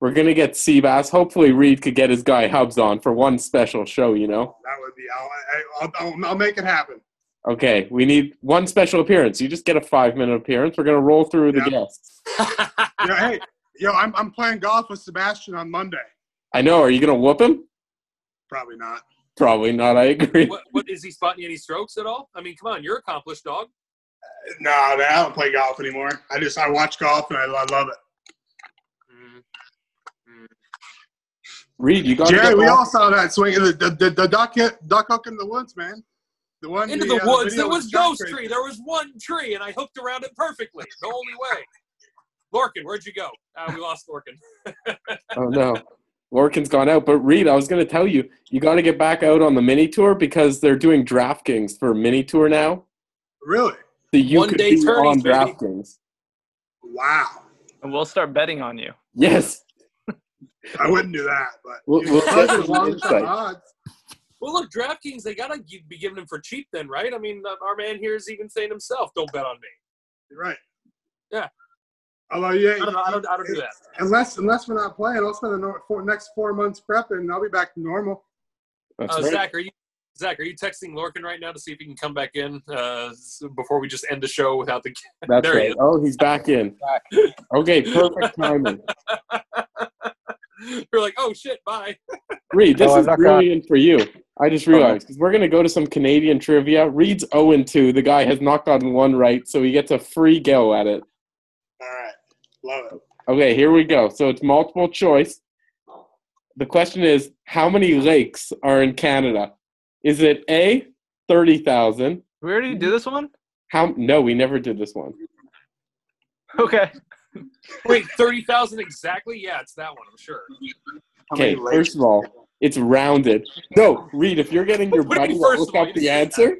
We're going to get Seabass. Hopefully, Reed could get his guy Hubs on for one special show, you know? That would be. I'll, I- I'll, I'll, I'll make it happen. Okay, we need one special appearance. You just get a five minute appearance. We're going to roll through the guests. Yo, hey, yo, I'm I'm playing golf with Sebastian on Monday. I know. Are you going to whoop him? Probably not. Probably not. I agree. what, what is he spotting any strokes at all? I mean, come on, you're accomplished, dog. No, man, I don't play golf anymore. I just I watch golf and I, I love it. Mm. Reed, you got Jerry, get we all saw that swing. The the, the, the duck hit, duck hook in the woods, man. The one Into the, the uh, woods. video There was with Chuck ghost Crazy. tree. There was one tree, and I hooked around it perfectly. The only way. Lorcan, where'd you go? Uh, we lost Lorcan. Oh, no. Lorcan's gone out. But Reed, I was going to tell you, you got to get back out on the mini tour because they're doing DraftKings for mini tour now. Really? So you One could day be tourneys, on baby. DraftKings. Wow. And we'll start betting on you. Yes. I wouldn't do that, but We'll- we'll Probably get some insight. odds. Well, look, DraftKings, they gotta gi- be giving them for cheap, then, right? I mean, uh, our man here is even saying himself, "Don't bet on me." You're right. Yeah. Although, yeah, I don't know. I don't. I don't do that. unless unless we're not playing, I'll spend the no- four, next four months prepping, and I'll be back to normal. That's Uh, right. Zach, are you? Zach, are you texting Lorcan right now to see if he can come back in uh, before we just end the show without the? That's there he right. is. Oh, he's back in. Okay, perfect timing. We're like, oh shit, bye. Reed, this No, is not gonna- brilliant for you. I just realized because we're gonna go to some Canadian trivia. Reed's 0 and 2. The guy has not gotten one right, so he gets a free go at it. All right. Love it. Okay, here we go. So it's multiple choice. The question is, how many lakes are in Canada? Is it A, 30,000? We already do this one? How no, we never did this one. Okay. Wait, thirty thousand exactly? Yeah, it's that one. I'm sure. How many Okay, lakes? first of all, it's rounded. No, Reed, if you're getting your What you buddy to look up the answer,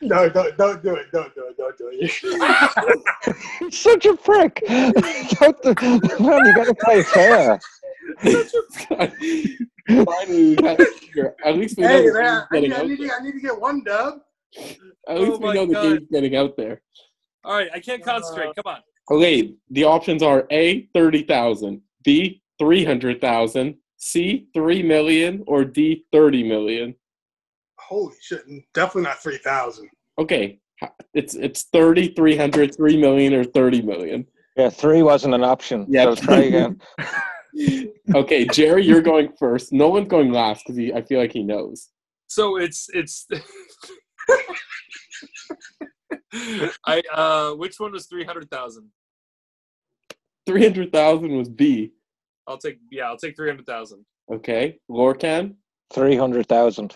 No, don't, don't do it. Don't do it. Don't do it. He's such a prick. Don't the- Man, you got to play fair. finally we got it here. At least we know hey, the man, game's I getting need, I, out need to. I need to get one dub. At least Oh we my know the God. game's getting out there. All right, I can't concentrate. Uh, Come on. Okay, the options are A, 30,000, B, 300,000, C, 3 million, or D, 30 million. Holy shit! Definitely not three thousand. Okay, it's it's 30, 300, 3 million, or 30 million. Yeah, three wasn't an option. Yeah. So try again. Okay, Jerry, you're going first. No one's going last because I feel like he knows. So it's it's. I uh, which one was three hundred thousand? 300,000 was B. I'll take yeah, I'll take three hundred thousand. Okay, Lorcan, 300,000.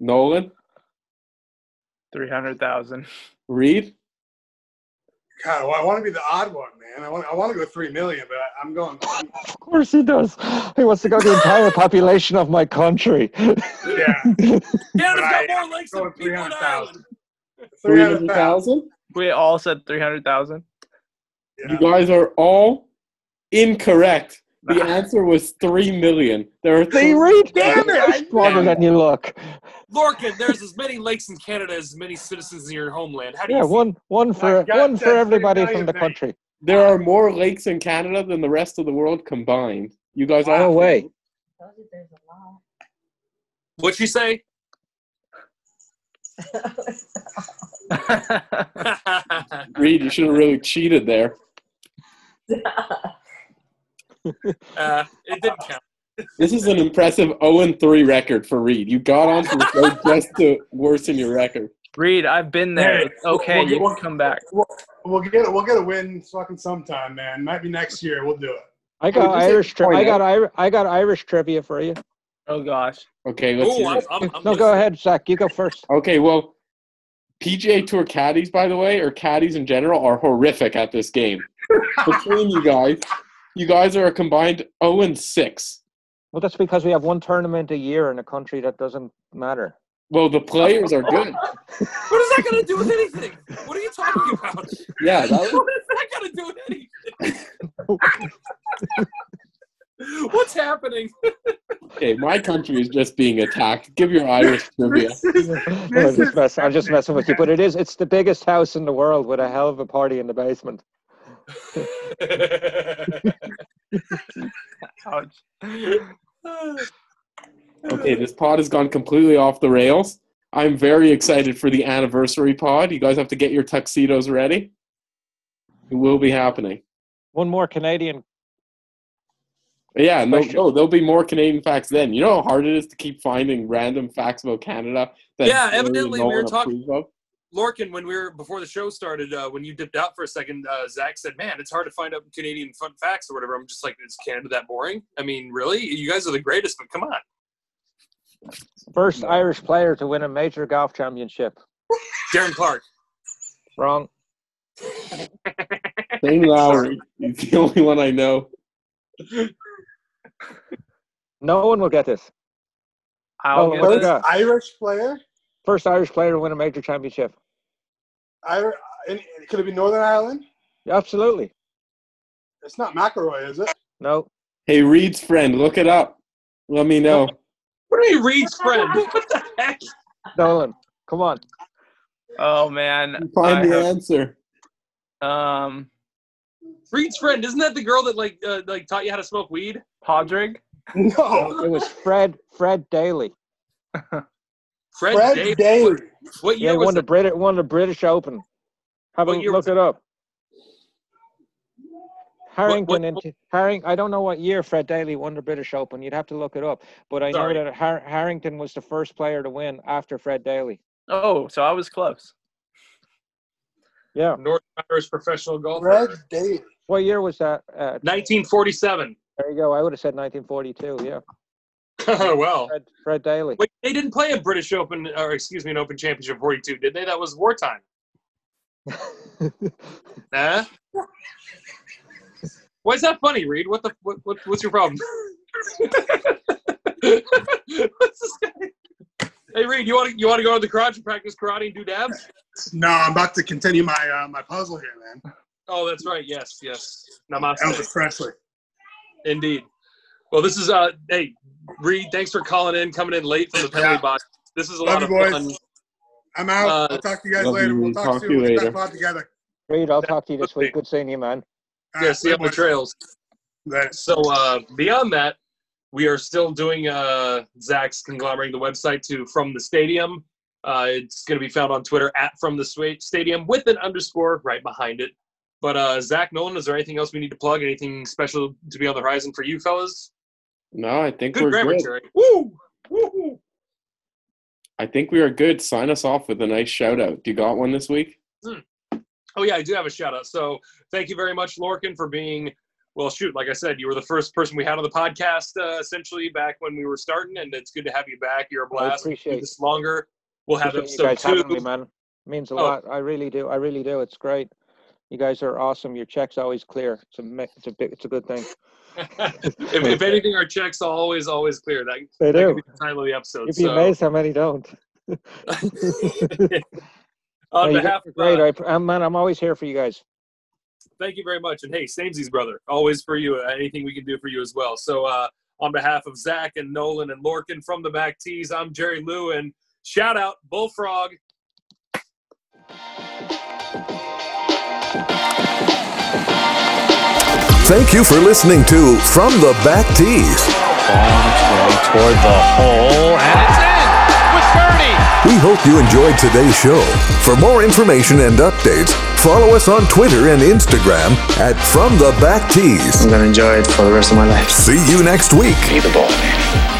Nolan, 300,000. Reed. God, well, I want to be the odd one, man. I want, I want to go three million, but I, I'm going. I'm, Of course he does. He wants to go the entire population of my country. yeah, Canada's Right. got more lakes than Going people in 300,000. Ireland. three hundred thousand. 300,000? We all said 300,000. You guys are all incorrect. The answer was 3 million. There are See, three. Reed? Damn it, I You're smarter than you look. Lorcan, there's as many lakes in Canada as many citizens in your homeland. How do Yeah, you one one for gut one for three everybody from the mate. country. There are more lakes in Canada than the rest of the world combined. You guys No are way. What'd she say? Reed, you should have really cheated there. uh, it didn't count. This is an impressive 0 3 record for Reed. You got onto the show just to worsen your record. Reed, I've been there. Hey, It's okay, we'll- you we'll- can come back. We'll, we'll get. We'll get a win fucking sometime, man. Might be next year. We'll do it. I got just Irish. Tri- I got. Irish. I got Irish trivia for you. Oh gosh. Okay, let's Oh, hear I'm. I'm, I'm No, go ahead, Zach. You go first. Okay, well, PGA Tour caddies, by the way, or caddies in general, are horrific at this game. Between you guys, you guys are a combined 0 and 6. Well, that's because we have one tournament a year in a country that doesn't matter. Well, the players are good. What is that going to do with anything? What are you talking about? Yeah, that was, What is that got to do with anything? What's happening? okay. My country is just being attacked. Give your Irish trivia. I'm just, mess- I'm just messing with you, but it is. It's the biggest house in the world with a hell of a party in the basement. Ouch. Okay, this pod has gone completely off the rails. I'm very excited for the anniversary pod. You guys have to get your tuxedos ready. It will be happening. One more Canadian. Yeah, no, Question. no, there'll be more Canadian facts then. You know how hard it is to keep finding random facts about Canada that Yeah, really evidently no we were talking- approves of? Lorcan, when we were before the show started, uh, when you dipped out for a second, uh, Zach said, "Man, it's hard to find out Canadian fun facts or whatever." I'm just like, "Is Canada that boring?" I mean, really? You guys are the greatest, but come on. First Irish player to win a major golf championship. Darren Clarke. Wrong. Shane Lowry. He's the only one I know. No one will get this. I'll Oh, get what we this. Irish player. First Irish player to win a major championship. Irish. Could it be Northern Ireland? Yeah, Absolutely. It's not McIlroy, is it? No. Hey, Reed's friend, look it up. Let me know. What are you, Reed's friend? What the heck? Nolan. Come on. Oh man. Find I the have- answer. um Reed's friend, isn't that the girl that like uh, like taught you how to smoke weed? Padraig. No. It was Fred Fred Daly. Fred, Fred Davis. Daly. What, what Yeah, was won the it? Brit won the British Open. Have a What year look it up. Harrington what- and T- Harring. I don't know what year Fred Daly won the British Open. You'd have to look it up. But I Sorry. know that Har- Harrington was the first player to win after Fred Daly. Oh, so I was close. Yeah. North Irish professional golfer. Red Daly. What year was that? Uh, 1947. there you go. I would have said 1942. Yeah. well, Fred, Fred Daly. wait, they didn't play a British Open, or excuse me, an Open Championship 42, did they? That was wartime. Nah. Why is that funny, Reed? What the what, what what's your problem? what's? Hey Reed, you want to you want to go to the garage and practice karate and do dabs? No, I'm about to continue my uh, my puzzle here, man. Oh, that's right. Yes, yes. Namaste. Elvis Presley. Indeed. Well, this is uh hey Reed, thanks for calling in, coming in late for the penalty Yeah. box. This is a Love lot of you, boys. fun. I'm out. Uh, I'll talk to you guys later. you, We'll talk, Talk soon. to you We'll get later. that pod together. Reed, I'll talk to you this week. Good seeing you, man. All Yeah, right, see you on the trails. Right. So uh, beyond that, we are still doing uh, Zach's conglomerating the website to From the Stadium. Uh, it's going to be found on Twitter at From the Stadium with an underscore right behind it. But uh, Zach Nolan, is there anything else we need to plug? Anything special to be on the horizon for you fellas? No, I think Good we're grammar, good. Terry. Woo! Woo! I think we are good. Sign us off with a nice shout out. Do you got one this week? Oh yeah, I do have a shout out. So thank you very much, Lorcan, for being well. Shoot, like I said, you were the first person we had on the podcast uh, essentially back when we were starting, and it's good to have you back. You're a blast. We'll appreciate- this longer. We'll have Appreciate you episode guys two. having me, man. It means a Oh. lot. I really do. I really do. It's great. You guys are awesome. Your check's always clear. It's a ma- it's a big it's a good thing. If, if anything, our checks are always always clear. That, They that do. the title of the episode. You'd be so, amazed how many don't. on guys behalf of great. uh, I, I'm, man, I'm always here for you guys. thank you very much. And hey, Samesies brother, always for you. Uh, anything we can do for you as well. So uh, on behalf of Zach and Nolan and Lorcan from the back tees, I'm Jerry Lou and shout out Bullfrog. Thank you for listening to From the Back Tees. On its way toward the hole, and it's in with birdie. We hope you enjoyed today's show. For more information and updates, follow us on Twitter and Instagram at From the Back Tees. I'm gonna enjoy it for the rest of my life. See you next week. Be the ball.